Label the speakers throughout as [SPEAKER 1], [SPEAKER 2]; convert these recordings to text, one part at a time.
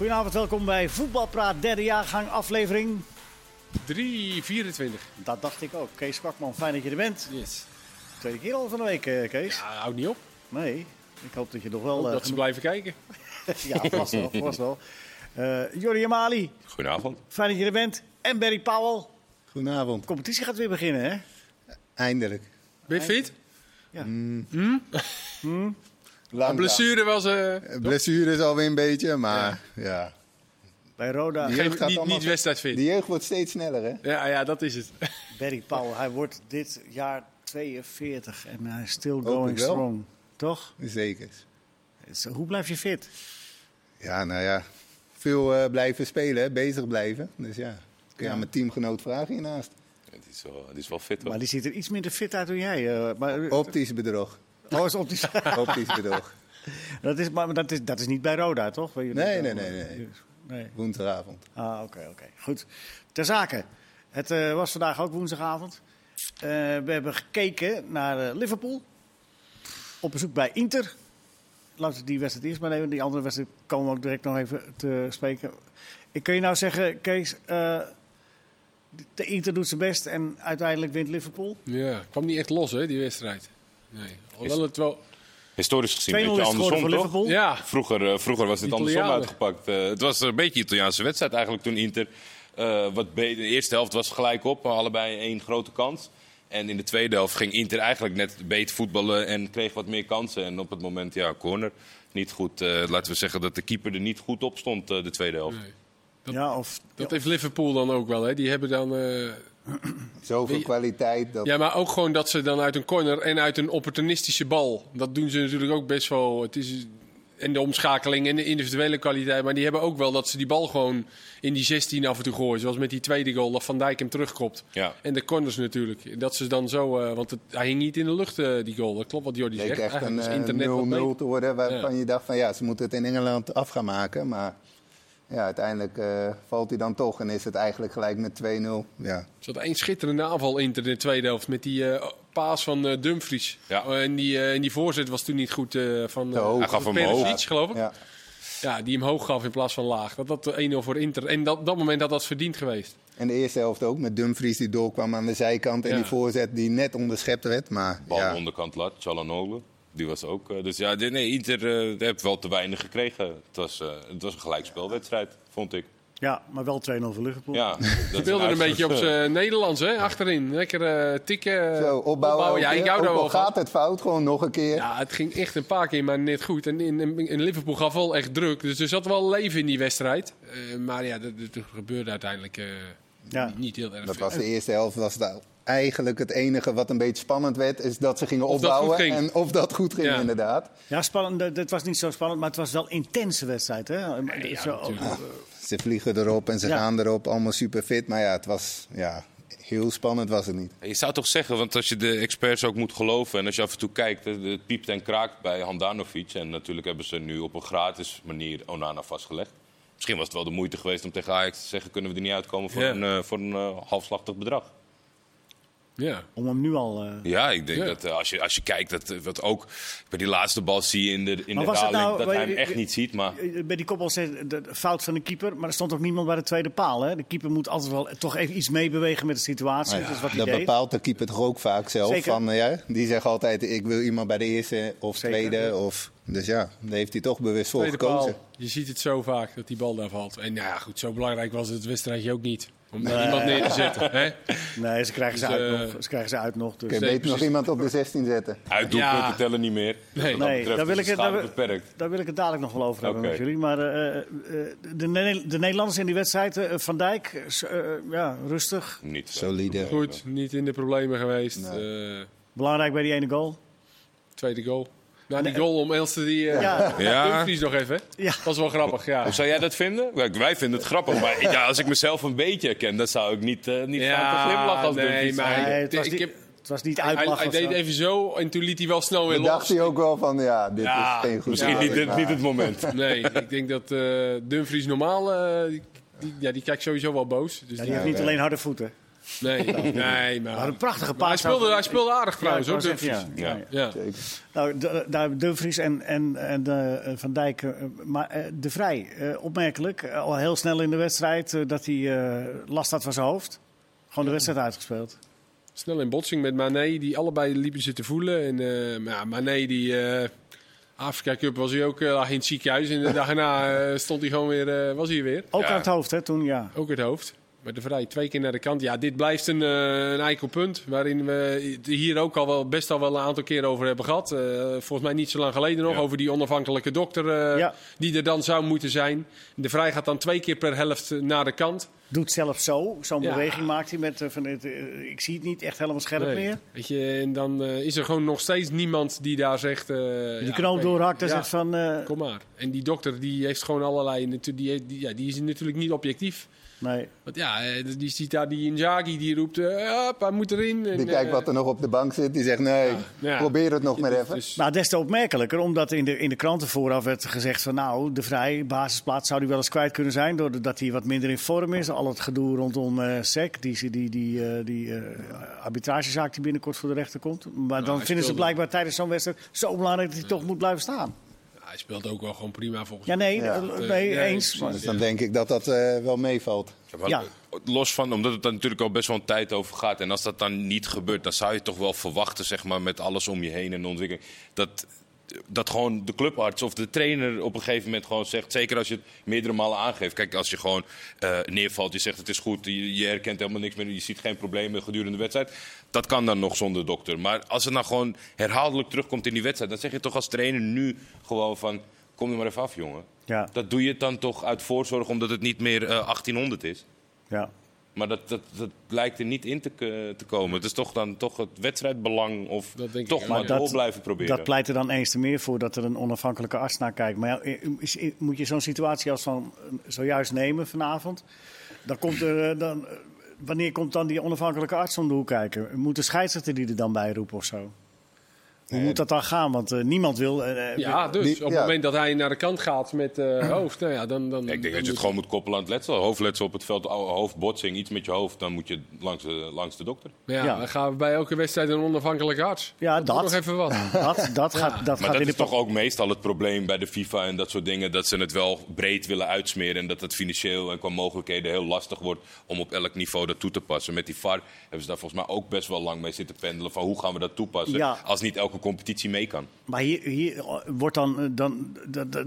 [SPEAKER 1] Goedenavond, welkom bij Voetbalpraat, derde jaargang, aflevering.
[SPEAKER 2] 3, 24.
[SPEAKER 1] Dat dacht ik ook. Kees Kwakman, fijn dat je er bent.
[SPEAKER 2] Yes.
[SPEAKER 1] Tweede keer al van de week, eh, Kees.
[SPEAKER 2] Ja, houd niet op.
[SPEAKER 1] Nee, ik hoop dat je nog wel...
[SPEAKER 2] Hoop
[SPEAKER 1] eh,
[SPEAKER 2] dat ze blijven kijken.
[SPEAKER 1] ja, vast wel, vast wel. Eh Jordi Amali,
[SPEAKER 3] Goedenavond.
[SPEAKER 1] fijn dat je er bent. En Barry Powell.
[SPEAKER 4] Goedenavond.
[SPEAKER 1] De competitie gaat weer beginnen, hè?
[SPEAKER 4] Eindelijk.
[SPEAKER 2] Ben je fit?
[SPEAKER 1] Ja.
[SPEAKER 4] Lang
[SPEAKER 2] De blessure was... eh
[SPEAKER 4] dag. Blessure is alweer een beetje, maar ja.
[SPEAKER 1] Bij Roda,
[SPEAKER 4] Die- jeugd gaat
[SPEAKER 2] niet,
[SPEAKER 4] allemaal-
[SPEAKER 2] niet wedstrijdfit.
[SPEAKER 4] De jeugd wordt steeds sneller, hè?
[SPEAKER 2] Ja, ja, dat is het.
[SPEAKER 1] Barry Powell, hij wordt dit jaar 42 en hij is still going strong. Toch?
[SPEAKER 4] Zeker.
[SPEAKER 1] Hoe blijf je fit?
[SPEAKER 4] Ja, nou ja. Veel eh, blijven spelen, hè? bezig blijven. Dus ja, kun je
[SPEAKER 1] Ja.
[SPEAKER 4] aan mijn teamgenoot vragen hiernaast.
[SPEAKER 3] Het is wel, het is wel fit hoor.
[SPEAKER 1] Maar die ziet er iets minder fit uit dan jij. eh, maar,
[SPEAKER 4] Optisch bedrog.
[SPEAKER 1] Oh, is optisch.
[SPEAKER 4] Optisch bedrog.
[SPEAKER 1] dat, is, maar dat, is, dat is niet bij Roda, toch?
[SPEAKER 4] Nee, nee, nee, nee.
[SPEAKER 1] nee.
[SPEAKER 4] Woensdagavond.
[SPEAKER 1] Ah, oké, oké. Goed. Ter zake. Het eh, was vandaag ook woensdagavond. Eh, we hebben gekeken naar eh, Liverpool. Op bezoek bij Inter. Laten we die wedstrijd eerst maar nemen. Die andere wedstrijd komen we ook direct nog even te spreken. Ik kan je nou zeggen, Kees... eh, de Inter doet zijn best en uiteindelijk wint Liverpool. 2-0
[SPEAKER 2] Ja, kwam niet echt los, hè, die wedstrijd. Nee. Alhoewel het wel...
[SPEAKER 3] Historisch gezien
[SPEAKER 1] is
[SPEAKER 3] een beetje andersom
[SPEAKER 1] voor
[SPEAKER 3] toch?
[SPEAKER 1] Liverpool.
[SPEAKER 2] Ja,
[SPEAKER 3] Vroeger, eh, vroeger was het andersom uitgepakt. Eh, het was een beetje een Italiaanse wedstrijd eigenlijk toen Inter eh, wat beter. De eerste helft was gelijk op, allebei één grote kans. En in de tweede helft ging Inter eigenlijk net beter voetballen en kreeg wat meer kansen. En op het moment, ja, corner. Niet goed. eh, laten we zeggen dat de keeper er niet goed op stond, eh, de tweede helft.
[SPEAKER 2] nee. Dat-
[SPEAKER 1] Ja, of,
[SPEAKER 2] dat heeft Liverpool dan ook wel. Hè. Die hebben dan... eh,
[SPEAKER 4] Zoveel kwaliteit. Dat...
[SPEAKER 2] Ja, maar ook gewoon dat ze dan uit een corner en uit een opportunistische bal. Dat doen ze natuurlijk ook best wel. Het is, en de omschakeling en de individuele kwaliteit. Maar die hebben ook wel dat ze die bal gewoon in die 16 af en toe gooien. Zoals met die tweede goal, dat Van Dijk hem terugkopt.
[SPEAKER 3] Ja.
[SPEAKER 2] En de corners natuurlijk. Dat ze dan zo... eh, want het, hij hing niet in de lucht, eh, die goal. Dat klopt wat Jordi zegt.
[SPEAKER 4] echt een
[SPEAKER 2] Eigenlijk
[SPEAKER 4] eh, 0-0
[SPEAKER 2] internet wat beter.
[SPEAKER 4] te worden waarvan
[SPEAKER 2] Ja.
[SPEAKER 4] je dacht van ja, ze moeten het in Engeland af gaan maken. Maar ja, uiteindelijk eh, valt hij dan toch en is het eigenlijk gelijk met 2-0. Ja,
[SPEAKER 2] Er zat één schitterende aanval in de tweede helft. Met die eh, paas van eh, Dumfries.
[SPEAKER 3] Ja.
[SPEAKER 2] En, die, eh, en die voorzet was toen niet goed eh, van eh,
[SPEAKER 4] hoog.
[SPEAKER 3] Hij gaf hem hoog.
[SPEAKER 2] geloof ik.
[SPEAKER 4] ja.
[SPEAKER 2] Ja, die hem hoog gaf in plaats van laag. Dat dat 1-0 voor Inter. En dat, dat moment had dat verdiend geweest.
[SPEAKER 4] En de eerste helft ook met Dumfries die doorkwam aan de zijkant. En
[SPEAKER 2] Ja.
[SPEAKER 4] die voorzet die net onderschept werd. Maar
[SPEAKER 3] Bal
[SPEAKER 4] ja,
[SPEAKER 3] onderkant lat, Chalanoglu. Die was ook. eh, dus ja, de- nee, Inter eh, heeft wel te weinig gekregen. Het was, eh, het was een gelijkspelwedstrijd, vond ik.
[SPEAKER 1] ja, maar wel 2-0 voor Liverpool.
[SPEAKER 3] Ja, dat
[SPEAKER 2] Speelde een beetje op zijn Nederlands, hè? Achterin. Lekker eh, tikken.
[SPEAKER 4] zo opbouwen.
[SPEAKER 2] Ja,
[SPEAKER 4] ook,
[SPEAKER 2] ik hou daar
[SPEAKER 4] Ook
[SPEAKER 2] wel van.
[SPEAKER 4] gaat het fout, gewoon nog een keer.
[SPEAKER 2] Ja, het ging echt een paar keer, maar net goed. En in, in, in Liverpool gaf wel echt druk. Dus er zat wel leven in die wedstrijd. Eh, maar ja, dat, dat gebeurde uiteindelijk eh,
[SPEAKER 1] Ja.
[SPEAKER 2] niet heel erg
[SPEAKER 4] Dat
[SPEAKER 2] veel.
[SPEAKER 4] was de eerste helft. Was dat eigenlijk het enige wat een beetje spannend werd. Is dat ze gingen
[SPEAKER 2] Of dat
[SPEAKER 4] opbouwen.
[SPEAKER 2] goed ging.
[SPEAKER 4] En of dat goed ging,
[SPEAKER 2] Ja.
[SPEAKER 4] inderdaad.
[SPEAKER 1] Ja, spannend. Het was niet zo spannend, maar het was wel een intense wedstrijd. Hè?
[SPEAKER 2] ja,
[SPEAKER 1] Zo-
[SPEAKER 2] natuurlijk.
[SPEAKER 4] Ze vliegen erop en ze
[SPEAKER 1] Ja.
[SPEAKER 4] gaan erop. Allemaal super fit. Maar ja, het was ja, heel spannend was het niet.
[SPEAKER 3] Je zou toch zeggen, want als je de experts ook moet geloven... en als je af en toe kijkt, het piept en kraakt bij Handanovic... en natuurlijk hebben ze nu op een gratis manier Onana vastgelegd. Misschien was het wel de moeite geweest om tegen Ajax te zeggen... kunnen we er niet uitkomen voor
[SPEAKER 2] Ja.
[SPEAKER 3] een, eh, voor een eh, halfslachtig bedrag.
[SPEAKER 2] Ja.
[SPEAKER 1] Om hem nu al. eh,
[SPEAKER 3] Ja, ik denk
[SPEAKER 2] Ja.
[SPEAKER 3] dat eh, als, je, als je kijkt, dat, eh, wat ook bij die laatste bal zie je in de, in
[SPEAKER 1] Maar
[SPEAKER 3] de daling...
[SPEAKER 1] nou-
[SPEAKER 3] dat hij hem echt niet ziet, maar...
[SPEAKER 1] Bij die koppel zegt de fout van de keeper, maar er stond ook niemand bij de tweede paal. Hè? De keeper moet altijd wel toch even iets meebewegen met de situatie.
[SPEAKER 4] Maar
[SPEAKER 1] dat is wat hij
[SPEAKER 4] dat
[SPEAKER 1] deed.
[SPEAKER 4] bepaalt de keeper toch ook vaak zelf.
[SPEAKER 1] Zeker.
[SPEAKER 4] Van, ja, die zegt altijd, ik wil iemand bij de eerste of
[SPEAKER 1] Zeker,
[SPEAKER 4] tweede.
[SPEAKER 1] ja.
[SPEAKER 4] Of, dus ja, daar heeft hij toch bewust voor
[SPEAKER 2] Tweede
[SPEAKER 4] gekozen.
[SPEAKER 2] paal. Je ziet het zo vaak dat die bal daar valt. En nou ja, goed, zo belangrijk was het wedstrijdje ook niet. Om daar iemand neer te zetten. Hè?
[SPEAKER 1] Nee, ze krijgen ze,
[SPEAKER 2] Dus,
[SPEAKER 1] uit
[SPEAKER 2] eh,
[SPEAKER 1] nog. Ze krijgen ze uit nog. Dus.
[SPEAKER 4] Kun je beter nog iemand op de 16 zetten.
[SPEAKER 3] Uitdoelpunten
[SPEAKER 2] Ja.
[SPEAKER 3] tellen niet meer.
[SPEAKER 2] Nee.
[SPEAKER 3] dat
[SPEAKER 1] Nee, daar wil ik het- daar
[SPEAKER 3] beperkt.
[SPEAKER 1] Daar wil ik het dadelijk nog wel over hebben met jullie. Maar eh, eh, de, Ne- de Nederlanders in die wedstrijd, Van Dijk, ja, rustig.
[SPEAKER 3] Niet zo.
[SPEAKER 4] Solide.
[SPEAKER 2] Goed, niet in de problemen geweest. Eh,
[SPEAKER 1] Belangrijk bij die ene goal.
[SPEAKER 2] tweede goal. Nou, die goal om Elster die... eh
[SPEAKER 1] Ja.
[SPEAKER 3] Ja.
[SPEAKER 2] Dumfries nog even. hè?
[SPEAKER 1] Ja.
[SPEAKER 2] was wel grappig, ja.
[SPEAKER 3] Hoe zou jij dat vinden? Kijk, Wij vinden het grappig, maar ja, als ik mezelf een beetje herken, dan zou ik niet, eh niet gaan te glimlachen als
[SPEAKER 2] nee,
[SPEAKER 3] Dumfries.
[SPEAKER 2] maar
[SPEAKER 1] Nee, het, was
[SPEAKER 2] ik
[SPEAKER 1] niet,
[SPEAKER 2] heb,
[SPEAKER 1] het was niet
[SPEAKER 2] hij,
[SPEAKER 1] uitlachen
[SPEAKER 2] hij
[SPEAKER 1] of
[SPEAKER 2] deed
[SPEAKER 1] zo.
[SPEAKER 2] even zo en toen liet hij wel snel weer los.
[SPEAKER 4] dacht hij ook wel van, ja, dit
[SPEAKER 2] Ja,
[SPEAKER 4] is geen goed
[SPEAKER 3] Misschien niet, het,
[SPEAKER 4] maar-
[SPEAKER 3] niet het moment.
[SPEAKER 2] Nee, ik denk dat eh, Dumfries normaal... eh, die, ja, die kijkt sowieso wel boos. Dus
[SPEAKER 1] Ja,
[SPEAKER 2] die-
[SPEAKER 1] die heeft niet
[SPEAKER 4] Ja,
[SPEAKER 1] alleen harde voeten.
[SPEAKER 2] Nee, nee, maar...
[SPEAKER 1] Maar een prachtige
[SPEAKER 2] Maar hij,
[SPEAKER 1] paas.
[SPEAKER 2] speelde, hij speelde aardig trouwens,
[SPEAKER 1] Ja,
[SPEAKER 2] hoor,
[SPEAKER 1] ik wou
[SPEAKER 2] Dumfries.
[SPEAKER 1] ja.
[SPEAKER 3] Ja.
[SPEAKER 1] Nou, de- daar Dumfries en, en, en eh, Van Dijk, eh, maar eh, De Vrij, opmerkelijk, al heel snel in de wedstrijd, dat hij eh, last had van zijn hoofd. Gewoon de wedstrijd uitgespeeld.
[SPEAKER 2] Snel in botsing met Mané, die allebei liepen ze te voelen. En eh, maar ja, Mané, die eh, Afrika Cup was hij ook lag in het ziekenhuis. En de dag erna eh, stond hij gewoon weer, eh, was hij er weer.
[SPEAKER 1] Ook
[SPEAKER 3] Ja.
[SPEAKER 1] aan het hoofd, hè, toen, ja.
[SPEAKER 2] Ook het hoofd. Maar de Vrij twee keer naar de kant. Ja, dit blijft een, eh een eikel punt. Waarin we het hier ook al wel, best al wel een aantal keer over hebben gehad. Eh, volgens mij niet zo lang geleden nog.
[SPEAKER 3] Ja.
[SPEAKER 2] Over die onafhankelijke dokter eh,
[SPEAKER 1] Ja.
[SPEAKER 2] die er dan zou moeten zijn. De Vrij gaat dan twee keer per helft naar de kant.
[SPEAKER 1] Doet zelf zo, zo'n
[SPEAKER 2] Ja.
[SPEAKER 1] beweging maakt hij met, eh, van het, ik zie het niet echt helemaal scherp
[SPEAKER 2] Nee.
[SPEAKER 1] meer.
[SPEAKER 2] Weet je, en dan eh, is er gewoon nog steeds niemand die daar zegt... eh,
[SPEAKER 1] Die
[SPEAKER 2] ja,
[SPEAKER 1] knoop doorhakt en
[SPEAKER 2] ja,
[SPEAKER 1] zegt van, eh,
[SPEAKER 2] Kom maar. En die dokter die heeft gewoon allerlei... Die, die, ja, die is natuurlijk niet objectief.
[SPEAKER 1] Nee.
[SPEAKER 2] Want ja, eh, die ziet daar die Inzaghi, die roept... eh, "Hup, hij moet erin. En,
[SPEAKER 4] Die kijkt
[SPEAKER 2] eh,
[SPEAKER 4] wat er nog op de bank zit. Die zegt, nee,
[SPEAKER 2] ja.
[SPEAKER 4] probeer het nog maar even.
[SPEAKER 2] dus-
[SPEAKER 1] Nou, des te opmerkelijker, omdat in de, in de kranten vooraf werd gezegd van nou, de vrij basisplaats zou hij wel eens kwijt kunnen zijn, doordat hij wat minder in vorm is. Al het gedoe rondom eh SEC, die, die, die, eh, die eh, arbitragezaak die binnenkort voor de rechter komt. Maar dan vinden ze blijkbaar tijdens zo'n wedstrijd zo belangrijk dat hij toch moet blijven staan.
[SPEAKER 2] Hij speelt ook wel gewoon prima volgens
[SPEAKER 1] Ja, nee,
[SPEAKER 4] Ja.
[SPEAKER 1] eh,
[SPEAKER 2] mij.
[SPEAKER 1] nee,
[SPEAKER 2] Eh,
[SPEAKER 1] eens.
[SPEAKER 2] precies.
[SPEAKER 1] maar-
[SPEAKER 4] Dus dan denk ik dat dat eh, wel meevalt.
[SPEAKER 1] Ja.
[SPEAKER 3] Los van, omdat het er natuurlijk al best wel een tijd over gaat. En als dat dan niet gebeurt, dan zou je toch wel verwachten, zeg maar, met alles om je heen en de ontwikkeling. Dat, dat gewoon de clubarts of de trainer op een gegeven moment gewoon zegt. Zeker als je het meerdere malen aangeeft. Kijk, als je gewoon eh, neervalt, je zegt het is goed, je, je herkent helemaal niks meer, je ziet geen problemen gedurende de wedstrijd. Dat kan dan nog zonder dokter. Maar als het nou gewoon herhaaldelijk terugkomt in die wedstrijd, dan zeg je toch als trainer nu gewoon van. Kom er maar even af, jongen.
[SPEAKER 1] Ja,
[SPEAKER 3] Dat doe je dan toch uit voorzorg omdat het niet meer eh, 1800 is.
[SPEAKER 1] ja.
[SPEAKER 3] Maar dat, dat, dat lijkt er niet in te, te komen. Het is toch dan toch het wedstrijdbelang of
[SPEAKER 2] Dat denk ik
[SPEAKER 3] toch maar
[SPEAKER 1] dat-
[SPEAKER 3] door blijven proberen.
[SPEAKER 1] Dat pleit er dan eens te meer voor dat er een onafhankelijke arts naar kijkt. Maar ja, eh, moet je zo'n situatie als van eh, zojuist nemen vanavond? Dan komt er, eh, dan, eh, wanneer komt dan die onafhankelijke arts om de hoek kijken? Moet de scheidsrechter die er dan bij roepen of zo? Hoe moet dat dan gaan? Want eh, niemand wil. eh, eh,
[SPEAKER 2] Ja, dus
[SPEAKER 4] Die-
[SPEAKER 2] op het
[SPEAKER 4] ja.
[SPEAKER 2] moment dat hij naar de kant gaat met eh hoofd, nou ja, dan... dan
[SPEAKER 3] Ja, ik denk dat je het gewoon moet koppelen aan het letsel. Hoofdletsel op het veld, hoofdbotsing, iets met je hoofd. Dan moet je langs de, langs de dokter.
[SPEAKER 2] Ja,
[SPEAKER 1] Ja.
[SPEAKER 2] dan gaan we bij elke wedstrijd een onafhankelijke arts.
[SPEAKER 1] Ja,
[SPEAKER 2] wordt
[SPEAKER 1] dat.
[SPEAKER 2] nog even wat.
[SPEAKER 1] Dat, dat gaat, dat
[SPEAKER 3] Maar
[SPEAKER 1] gaat
[SPEAKER 3] dat
[SPEAKER 1] in de
[SPEAKER 3] is toch ook meestal het probleem bij de FIFA en dat soort dingen. Dat ze het wel breed willen uitsmeren. En dat het financieel en qua mogelijkheden heel lastig wordt om op elk niveau dat toe te passen. Met die VAR hebben ze daar volgens mij ook best wel lang mee zitten pendelen. Van hoe gaan we dat toepassen
[SPEAKER 1] Ja.
[SPEAKER 3] als niet elke competitie mee kan.
[SPEAKER 1] Maar hier, hier wordt dan, eh, dan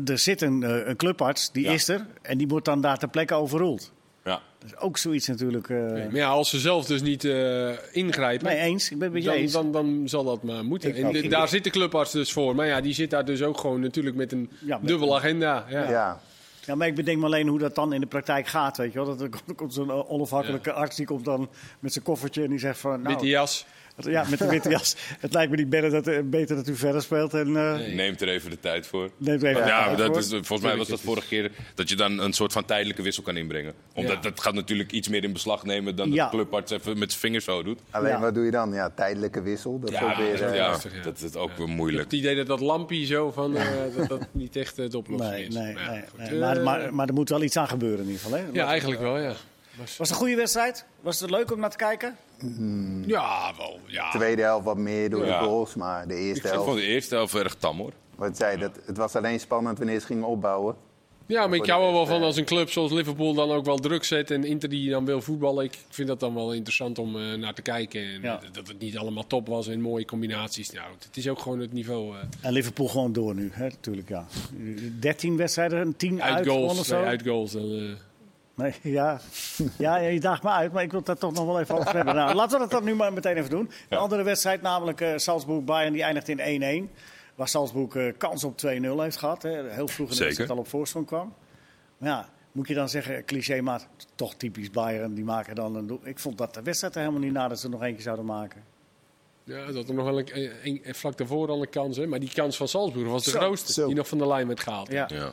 [SPEAKER 1] er zit een, eh, een clubarts, die
[SPEAKER 3] Ja.
[SPEAKER 1] is er, en die wordt dan daar ter plekke overroeld.
[SPEAKER 3] Ja.
[SPEAKER 1] Dat is ook zoiets natuurlijk. eh,
[SPEAKER 2] Maar ja, als ze zelf dus niet eh, ingrijpen,
[SPEAKER 1] nee, eens. Ik ben het met je
[SPEAKER 2] dan,
[SPEAKER 1] eens.
[SPEAKER 2] dan, dan zal dat maar moeten.
[SPEAKER 1] Ik-
[SPEAKER 2] en
[SPEAKER 1] ik-
[SPEAKER 2] de- daar zit de clubarts dus voor. Maar ja, die zit daar dus ook gewoon natuurlijk met een
[SPEAKER 1] Ja, met-
[SPEAKER 2] dubbele agenda. Ja.
[SPEAKER 4] Ja.
[SPEAKER 1] Ja, maar ik bedenk me alleen hoe dat dan in de praktijk gaat, weet je wel. Dat er komt- zo'n eh, onafhankelijke arts, die komt dan met zijn koffertje en die zegt van... Nou,
[SPEAKER 2] Witte jas.
[SPEAKER 1] Ja, met de witte jas. het lijkt me niet beter dat, eh, beter dat u verder speelt en eh
[SPEAKER 2] Nee.
[SPEAKER 3] Neemt er even de tijd voor.
[SPEAKER 1] neemt even
[SPEAKER 3] Ja,
[SPEAKER 1] de
[SPEAKER 3] maar
[SPEAKER 1] tijd
[SPEAKER 3] dat
[SPEAKER 1] voor.
[SPEAKER 3] is, volgens mij was dat vorige keer dat je dan een soort van tijdelijke wissel kan inbrengen. Omdat
[SPEAKER 2] Ja.
[SPEAKER 3] dat gaat natuurlijk iets meer in beslag nemen dan
[SPEAKER 1] Ja.
[SPEAKER 3] dat de clubarts even met zijn vingers zo doet.
[SPEAKER 4] Alleen
[SPEAKER 1] Ja.
[SPEAKER 4] wat doe je dan? Ja, tijdelijke wissel. Dat is
[SPEAKER 3] Ja,
[SPEAKER 4] ook weer,
[SPEAKER 3] dat, ja, is ook weer moeilijk.
[SPEAKER 2] het idee dat dat lampje zo van, eh, dat dat niet echt de oplossing
[SPEAKER 1] Nee,
[SPEAKER 2] is.
[SPEAKER 1] nee,
[SPEAKER 2] Maar ja,
[SPEAKER 1] nee. nee. Maar, maar, maar er moet wel iets aan gebeuren in ieder geval. Hè?
[SPEAKER 2] ja, eigenlijk wel, ja.
[SPEAKER 1] Was het een goede wedstrijd? Was het leuk om naar te kijken?
[SPEAKER 2] Ja, wel. Ja.
[SPEAKER 4] tweede helft wat meer door
[SPEAKER 3] Ja.
[SPEAKER 4] de goals. Maar de
[SPEAKER 3] Ik
[SPEAKER 4] eerste
[SPEAKER 3] vond
[SPEAKER 4] helft,
[SPEAKER 3] de eerste helft erg tam hoor.
[SPEAKER 4] wat ik zei, dat, het was alleen spannend wanneer ze gingen opbouwen.
[SPEAKER 2] Ja, maar ik hou er wel van
[SPEAKER 4] eh,
[SPEAKER 2] als een club zoals Liverpool dan ook wel druk zet en Inter die dan wil voetballen. Ik vind dat dan wel interessant om eh, naar te kijken. En
[SPEAKER 1] Ja.
[SPEAKER 2] Dat het niet allemaal top was en mooie combinaties. Nou, het is ook gewoon het niveau. eh
[SPEAKER 1] En Liverpool gewoon door nu, hè? natuurlijk. Ja. 13 wedstrijden, 10 uit,
[SPEAKER 2] uit
[SPEAKER 1] gewonnen of
[SPEAKER 2] goals.
[SPEAKER 1] zo.
[SPEAKER 2] Nee, uit goals. dan, eh,
[SPEAKER 1] Nee, ja. Ja, ja, je daagt me uit, maar ik wil daar toch nog wel even over hebben. Nou, laten we dat dan nu maar meteen even doen. De andere wedstrijd, namelijk eh Salzburg-Bayern, die eindigt in 1-1. Waar Salzburg eh, kans op 2-0 heeft gehad. Hè. Heel vroeg in de wedstrijd al op voorsprong kwam. Maar ja, moet je dan zeggen, cliché, maar toch typisch Bayern. Die maken dan een doel. Ik vond dat de wedstrijd er helemaal niet na dat ze er nog eentje zouden maken.
[SPEAKER 2] ja, dat er nog wel een, een- een- vlak daarvoor al een kans. Hè? Maar die kans van Salzburg was de
[SPEAKER 1] Zo,
[SPEAKER 2] grootste.
[SPEAKER 4] zo.
[SPEAKER 2] Die nog van de lijn werd gehaald.
[SPEAKER 1] Ja.
[SPEAKER 3] Ja.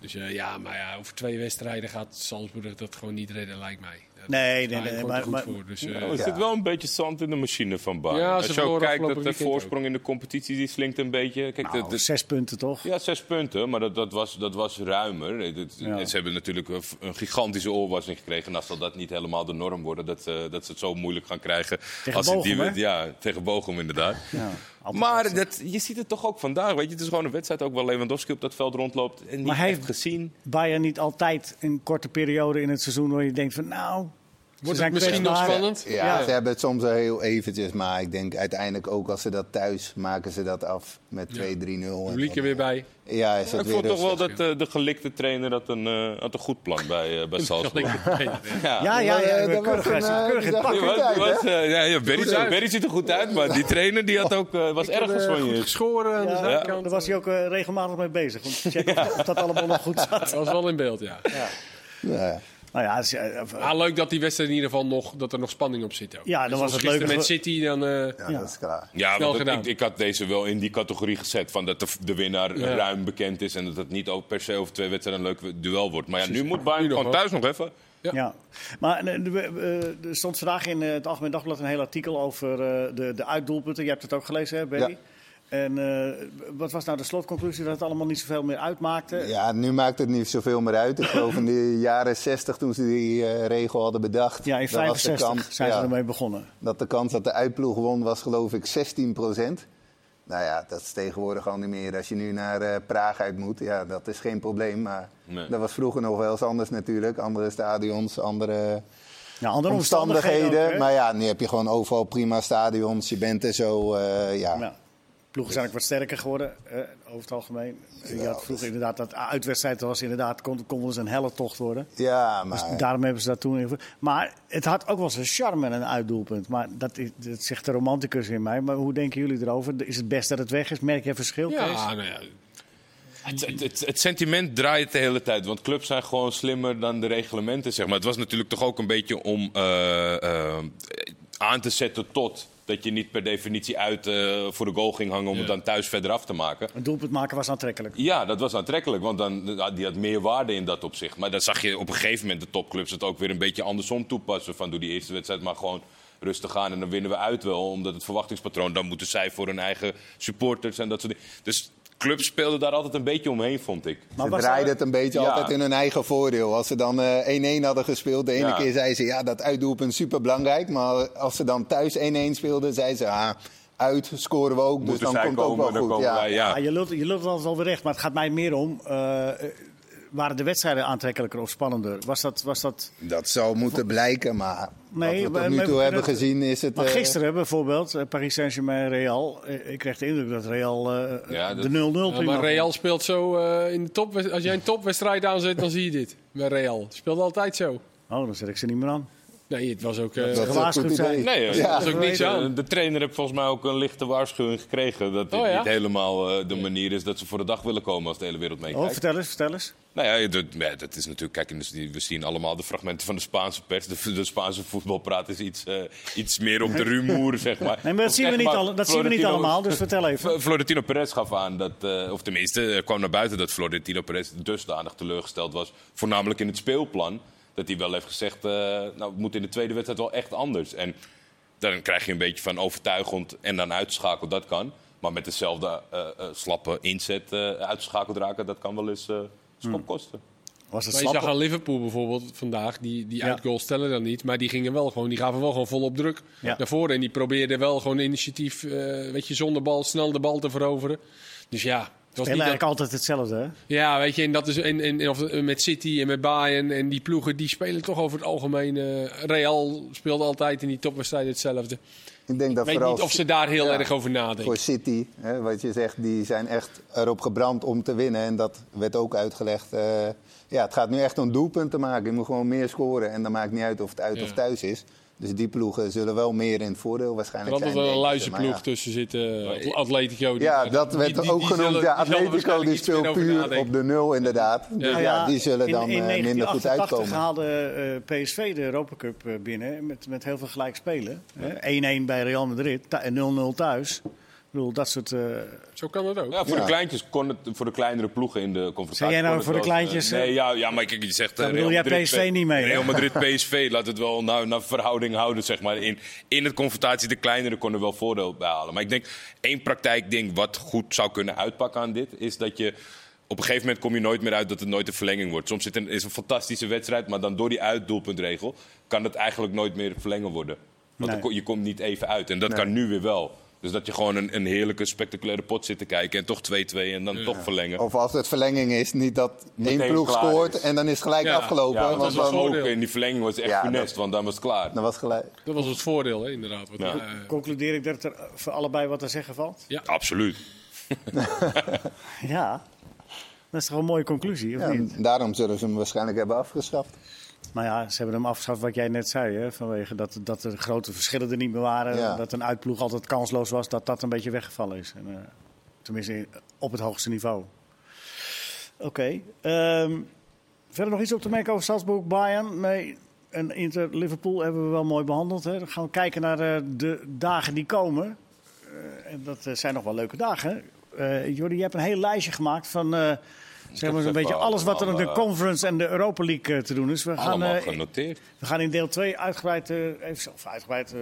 [SPEAKER 2] Dus eh, ja, maar ja, over twee wedstrijden gaat Salzburg dat gewoon niet redden, lijkt mij.
[SPEAKER 1] Nee, nee, nee. Maar,
[SPEAKER 2] goed
[SPEAKER 1] maar,
[SPEAKER 2] voor. Dus, eh,
[SPEAKER 3] Nou, er zit wel een beetje zand in de machine van Bayern.
[SPEAKER 2] Ja,
[SPEAKER 3] Als je ook kijkt dat de voorsprong in de competitie die slinkt een beetje. Kijk,
[SPEAKER 1] nou,
[SPEAKER 3] de- de-
[SPEAKER 1] zes punten toch?
[SPEAKER 3] ja, zes punten, maar dat, dat, was, dat was ruimer.
[SPEAKER 1] Ja.
[SPEAKER 3] en Ze hebben natuurlijk een, een gigantische oorwassing gekregen. En als dat, dat niet helemaal de norm worden, dat, ze- dat ze het zo moeilijk gaan krijgen.
[SPEAKER 1] Tegen
[SPEAKER 3] als
[SPEAKER 1] hè?
[SPEAKER 3] Ja, tegen Bochum inderdaad.
[SPEAKER 1] Ja, altijd
[SPEAKER 3] Maar
[SPEAKER 1] lastig.
[SPEAKER 3] dat, je ziet het toch ook vandaag. Weet je, het is gewoon een wedstrijd. Ook wel Lewandowski op dat veld rondloopt. En niet
[SPEAKER 1] Maar hij
[SPEAKER 3] echt
[SPEAKER 1] heeft-
[SPEAKER 3] gezien.
[SPEAKER 1] Bayern niet altijd een korte periode in het seizoen waar je denkt van nou... ze
[SPEAKER 2] Wordt
[SPEAKER 1] zijn
[SPEAKER 2] het misschien nog spannend?
[SPEAKER 4] Ja,
[SPEAKER 1] Ja.
[SPEAKER 4] ze hebben het soms wel heel eventjes, maar ik denk uiteindelijk ook als ze dat thuis maken ze dat af met 2-3-0. en
[SPEAKER 2] Publiek er weer bij.
[SPEAKER 4] Ja, is het
[SPEAKER 3] ik vond toch wel dat eh, de gelikte trainer had een, eh, had een goed plan bij, eh bij Salzburg.
[SPEAKER 1] Ja, ja, ja.
[SPEAKER 4] Eh, dat
[SPEAKER 1] keurig,
[SPEAKER 4] was een,
[SPEAKER 3] ja, ja, Berry, ziet er goed uit, maar die trainer die had ook, was
[SPEAKER 1] Ik
[SPEAKER 3] erg
[SPEAKER 1] heb, eh,
[SPEAKER 2] Goed
[SPEAKER 3] geschoren.
[SPEAKER 1] Ja. Daar was hij ook eh, regelmatig mee bezig. Om te checken of, of dat allemaal nog goed zat.
[SPEAKER 2] Dat was wel in beeld, ja.
[SPEAKER 4] Ja.
[SPEAKER 1] Nou ja, het is, eh, eh,
[SPEAKER 2] Ah, leuk dat die wedstrijd in ieder geval nog, dat er nog spanning op zit. Ook.
[SPEAKER 1] Ja, dan
[SPEAKER 2] Dus
[SPEAKER 1] was het leuk
[SPEAKER 2] met
[SPEAKER 1] dat
[SPEAKER 2] City, dan... eh,
[SPEAKER 4] Ja, dat is klaar.
[SPEAKER 3] Ja, want het- ik, ik had deze wel in die categorie gezet. Van dat de, de winnaar
[SPEAKER 2] Ja.
[SPEAKER 3] ruim bekend is. En dat het niet ook per se over twee wedstrijden een leuk duel wordt. Maar ja, nu moet Bayern gewoon thuis nog even.
[SPEAKER 2] Ja.
[SPEAKER 1] Ja, maar er stond vandaag in het Algemeen Dagblad een heel artikel over eh, de, de uitdoelpunten. Je hebt het ook gelezen, hè, Berry? En eh, wat was nou de slotconclusie? Dat het allemaal niet zoveel meer uitmaakte?
[SPEAKER 4] Ja, nu maakt het niet zoveel meer uit. Ik geloof in de jaren 60 toen ze die eh, regel hadden bedacht.
[SPEAKER 1] Ja, in
[SPEAKER 4] dan was de
[SPEAKER 1] 65
[SPEAKER 4] kans-
[SPEAKER 1] zijn ze ermee begonnen.
[SPEAKER 4] Dat de kans dat de uitploeg won was geloof ik 16% Nou ja, dat is tegenwoordig al niet meer. Als je nu naar eh, Praag uit moet, ja, dat is geen probleem. Maar
[SPEAKER 3] Nee.
[SPEAKER 4] dat was vroeger nog wel eens anders natuurlijk. Andere stadions, andere
[SPEAKER 1] Ja, andere
[SPEAKER 4] omstandigheden.
[SPEAKER 1] omstandigheden. ook, hè?
[SPEAKER 4] maar ja, nu heb je gewoon overal prima stadions. Je bent er zo, eh, ja.
[SPEAKER 1] Ja. Ploegen zijn ook wat sterker geworden, eh, over het algemeen. je had vroeger inderdaad dat uitwedstrijd was inderdaad, kon, kon wel eens een helle tocht worden.
[SPEAKER 4] Ja,
[SPEAKER 1] Dus
[SPEAKER 4] maar
[SPEAKER 1] daarom hebben ze dat toen ingevoerd. Maar het had ook wel zijn charme en een uitdoelpunt. Maar dat, is, dat zegt de romanticus in mij. Maar hoe denken jullie erover? Is het best dat het weg is? Merk je verschil, Kees?
[SPEAKER 2] Ja, nou ja.
[SPEAKER 3] Het, het, het, het sentiment draait de hele tijd. Want clubs zijn gewoon slimmer dan de reglementen. Zeg maar. Het was natuurlijk toch ook een beetje om eh, eh, aan te zetten tot. Dat je niet per definitie uit eh, voor de goal ging hangen om
[SPEAKER 2] Ja.
[SPEAKER 3] het dan thuis verder af te maken.
[SPEAKER 1] Een doelpunt maken was aantrekkelijk.
[SPEAKER 3] Ja, dat was aantrekkelijk, want dan, ja, die had meer waarde in dat opzicht. Maar dan zag je op een gegeven moment de topclubs het ook weer een beetje andersom toepassen. Van doe die eerste wedstrijd maar gewoon rustig aan en dan winnen we uit wel. Omdat het verwachtingspatroon, dan moeten zij voor hun eigen supporters en dat soort dingen. Dus clubs speelden daar altijd een beetje omheen, vond ik.
[SPEAKER 1] Maar
[SPEAKER 4] ze draaiden
[SPEAKER 1] dat-
[SPEAKER 4] het een beetje
[SPEAKER 3] Ja.
[SPEAKER 4] altijd in hun eigen voordeel. Als ze dan eh, 1-1 hadden gespeeld, de ene
[SPEAKER 3] Ja.
[SPEAKER 4] keer zeiden ze ja, dat uitdoelpunt super belangrijk. Maar als ze dan thuis 1-1 speelden, zeiden ze ah, uit scoren we ook. Dus dan komt het ook wel
[SPEAKER 3] dan
[SPEAKER 4] goed.
[SPEAKER 3] komen
[SPEAKER 4] Ja.
[SPEAKER 3] wij. Ja.
[SPEAKER 1] Ja, je lult, je lult altijd wel weer recht, maar het gaat mij meer om. eh, eh, waren de wedstrijden aantrekkelijker of spannender? Was dat. Was dat
[SPEAKER 4] Dat zou moeten blijken, maar
[SPEAKER 1] Nee,
[SPEAKER 4] wat we
[SPEAKER 1] maar-
[SPEAKER 4] tot nu toe hebben gezien is het...
[SPEAKER 1] maar
[SPEAKER 4] eh,
[SPEAKER 1] gisteren bijvoorbeeld, eh, Paris Saint-Germain Real. eh, ik kreeg de indruk dat Real eh,
[SPEAKER 3] Ja, dat-
[SPEAKER 1] de 0-0
[SPEAKER 2] Ja,
[SPEAKER 1] prima
[SPEAKER 2] maar. Real speelt zo eh, in de top. Als jij een topwedstrijd aanzet, dan zie je dit. Bij Real. Speelt altijd zo.
[SPEAKER 1] Oh, dan zet ik ze niet meer aan.
[SPEAKER 2] Nee, het was ook. eh,
[SPEAKER 4] een
[SPEAKER 1] gewaarschuwd
[SPEAKER 4] goed
[SPEAKER 1] zijn.
[SPEAKER 3] Nee, eh,
[SPEAKER 4] Ja.
[SPEAKER 2] dat is ook niks
[SPEAKER 3] de,
[SPEAKER 2] aan.
[SPEAKER 3] de trainer heeft volgens mij ook een lichte waarschuwing gekregen. Dat dit
[SPEAKER 2] Oh, ja?
[SPEAKER 3] niet helemaal eh, de manier is dat ze voor de dag willen komen als de hele wereld meekijkt.
[SPEAKER 1] Oh, vertel eens, vertel eens.
[SPEAKER 3] Nou ja, dat, ja, dat is natuurlijk. Kijk, de- we zien allemaal de fragmenten van de Spaanse pers. De, de Spaanse voetbalpraat is iets, eh, iets meer op de rumoer, zeg maar.
[SPEAKER 1] Nee, maar dat, zien we, niet, dat zien we niet allemaal, dus vertel even.
[SPEAKER 3] Florentino Perez gaf aan dat, eh, of tenminste, er kwam naar buiten dat Florentino Perez dusdanig teleurgesteld was. Voornamelijk in het speelplan. Dat hij wel heeft gezegd, eh, nou, het moet in de tweede wedstrijd wel echt anders. En dan krijg je een beetje van overtuigend en dan uitschakeld, dat kan. Maar met dezelfde eh, eh, slappe inzet eh, uitschakeld raken, dat kan wel eens eh schop kosten.
[SPEAKER 1] Was het
[SPEAKER 2] Maar je zag aan Liverpool bijvoorbeeld vandaag, die, die
[SPEAKER 1] Ja.
[SPEAKER 2] uitgoals stellen dan niet. Maar die gingen wel gewoon, die gaven wel gewoon volop druk
[SPEAKER 1] Ja.
[SPEAKER 2] naar voren. En die probeerden wel gewoon initiatief, eh, weet je, zonder bal, snel de bal te veroveren. Dus ja, was niet
[SPEAKER 1] eigenlijk
[SPEAKER 2] dat,
[SPEAKER 1] altijd hetzelfde, hè?
[SPEAKER 2] ja, weet je, en dat is en, en, of, eh, met City en met Bayern en die ploegen, die spelen toch over het algemeen. eh, Real speelde altijd in die topwedstrijden hetzelfde.
[SPEAKER 4] Ik denk dat
[SPEAKER 2] weet
[SPEAKER 4] vooral
[SPEAKER 2] niet of ze daar heel
[SPEAKER 4] ja,
[SPEAKER 2] erg over nadenken.
[SPEAKER 4] voor City, hè, wat je zegt, die zijn echt erop gebrand om te winnen. En dat werd ook uitgelegd. eh, ja, het gaat nu echt om doelpunten maken. Je moet gewoon meer scoren. En dan maakt niet uit of het uit
[SPEAKER 2] Ja.
[SPEAKER 4] of thuis is. Dus die ploegen zullen wel meer in het voordeel
[SPEAKER 2] Er
[SPEAKER 4] waarschijnlijk
[SPEAKER 2] had
[SPEAKER 4] zijn.
[SPEAKER 2] altijd wel een luizenploeg
[SPEAKER 4] ja.
[SPEAKER 2] tussen zitten. Atletico. die-
[SPEAKER 4] Ja, dat werd
[SPEAKER 2] die-
[SPEAKER 4] ook
[SPEAKER 2] die
[SPEAKER 4] genoemd.
[SPEAKER 2] zullen-
[SPEAKER 4] ja, Atletico die speelt puur op de nul inderdaad. Dus
[SPEAKER 1] Nou
[SPEAKER 4] ja, die zullen
[SPEAKER 1] in,
[SPEAKER 4] dan
[SPEAKER 1] in
[SPEAKER 4] eh, minder goed
[SPEAKER 1] 1988
[SPEAKER 4] uitkomen.
[SPEAKER 1] haalde eh, PSV de Europa Cup eh, binnen met, met heel veel gelijk spelen. hè. 1-1 bij Real Madrid, en 0-0 thuis. Ik bedoel, dat soort... eh,
[SPEAKER 2] Zo kan dat ook.
[SPEAKER 3] Ja, voor
[SPEAKER 4] Ja.
[SPEAKER 3] de kleintjes kon het, voor de kleinere ploegen in de confrontatie.
[SPEAKER 1] Zei jij nou voor de
[SPEAKER 3] wel, eh,
[SPEAKER 1] kleintjes,
[SPEAKER 3] nee,
[SPEAKER 1] eh?
[SPEAKER 3] ja, ja, maar kijk, je zegt. eh,
[SPEAKER 1] Dan bedoel
[SPEAKER 3] Real
[SPEAKER 1] jij PSV niet mee?
[SPEAKER 3] Real Madrid, PSV, laat het wel naar, naar verhouding houden, zeg maar. In, in het confrontatie, de kleinere kon er wel voordeel bij halen. Maar ik denk, één praktijkding wat goed zou kunnen uitpakken aan dit, is dat je. Op een gegeven moment kom je nooit meer uit dat het nooit een verlenging wordt. Soms is een fantastische wedstrijd, maar dan door die uitdoelpuntregel kan het eigenlijk nooit meer verlengen worden. Want
[SPEAKER 1] Nee.
[SPEAKER 3] je komt niet even uit. En dat kan nu weer wel. Dus dat je gewoon een, een heerlijke, spectaculaire pot zit te kijken en toch 2-2 en dan toch verlengen.
[SPEAKER 4] Of als het verlenging is, niet dat één ploeg scoort
[SPEAKER 3] is.
[SPEAKER 4] en dan is het gelijk
[SPEAKER 2] Ja.
[SPEAKER 4] afgelopen.
[SPEAKER 3] Ja,
[SPEAKER 4] want
[SPEAKER 3] dat was
[SPEAKER 4] dan,
[SPEAKER 3] ook
[SPEAKER 2] voordeel.
[SPEAKER 3] in die verlenging was het echt
[SPEAKER 4] Ja,
[SPEAKER 3] funest,
[SPEAKER 4] dat-
[SPEAKER 3] want dan was het klaar.
[SPEAKER 4] dan was gelijk.
[SPEAKER 2] Dat was het voordeel, hè, inderdaad.
[SPEAKER 3] Ja.
[SPEAKER 2] eh,
[SPEAKER 1] concludeer ik dat er voor allebei wat te zeggen valt?
[SPEAKER 3] Absoluut.
[SPEAKER 1] Ja. Dat is toch een mooie conclusie, of
[SPEAKER 4] Ja,
[SPEAKER 1] niet?
[SPEAKER 4] daarom zullen ze hem waarschijnlijk hebben afgeschaft.
[SPEAKER 1] Nou ja, ze hebben hem afgeschaft wat jij net zei. Hè? Vanwege dat, dat de grote verschillen er niet meer waren.
[SPEAKER 4] Ja.
[SPEAKER 1] Dat een uitploeg altijd kansloos was. Dat dat een beetje weggevallen is. En, eh, tenminste in- op het hoogste niveau. Oké. ehm, verder nog iets op te merken over Salzburg, Bayern? Nee. En Inter, Liverpool hebben we wel mooi behandeld. Hè? Dan gaan we kijken naar eh, de dagen die komen. Eh, en dat zijn nog wel leuke dagen. Jordi, je hebt een heel lijstje gemaakt van... eh, zeg maar zo'n
[SPEAKER 3] heb
[SPEAKER 1] beetje alles wat er in de Conference en de Europa League eh, te doen is. We gaan,
[SPEAKER 3] Allemaal
[SPEAKER 1] eh,
[SPEAKER 3] genoteerd.
[SPEAKER 1] we gaan in deel 2 uitgebreid, eh, even, of uitgebreid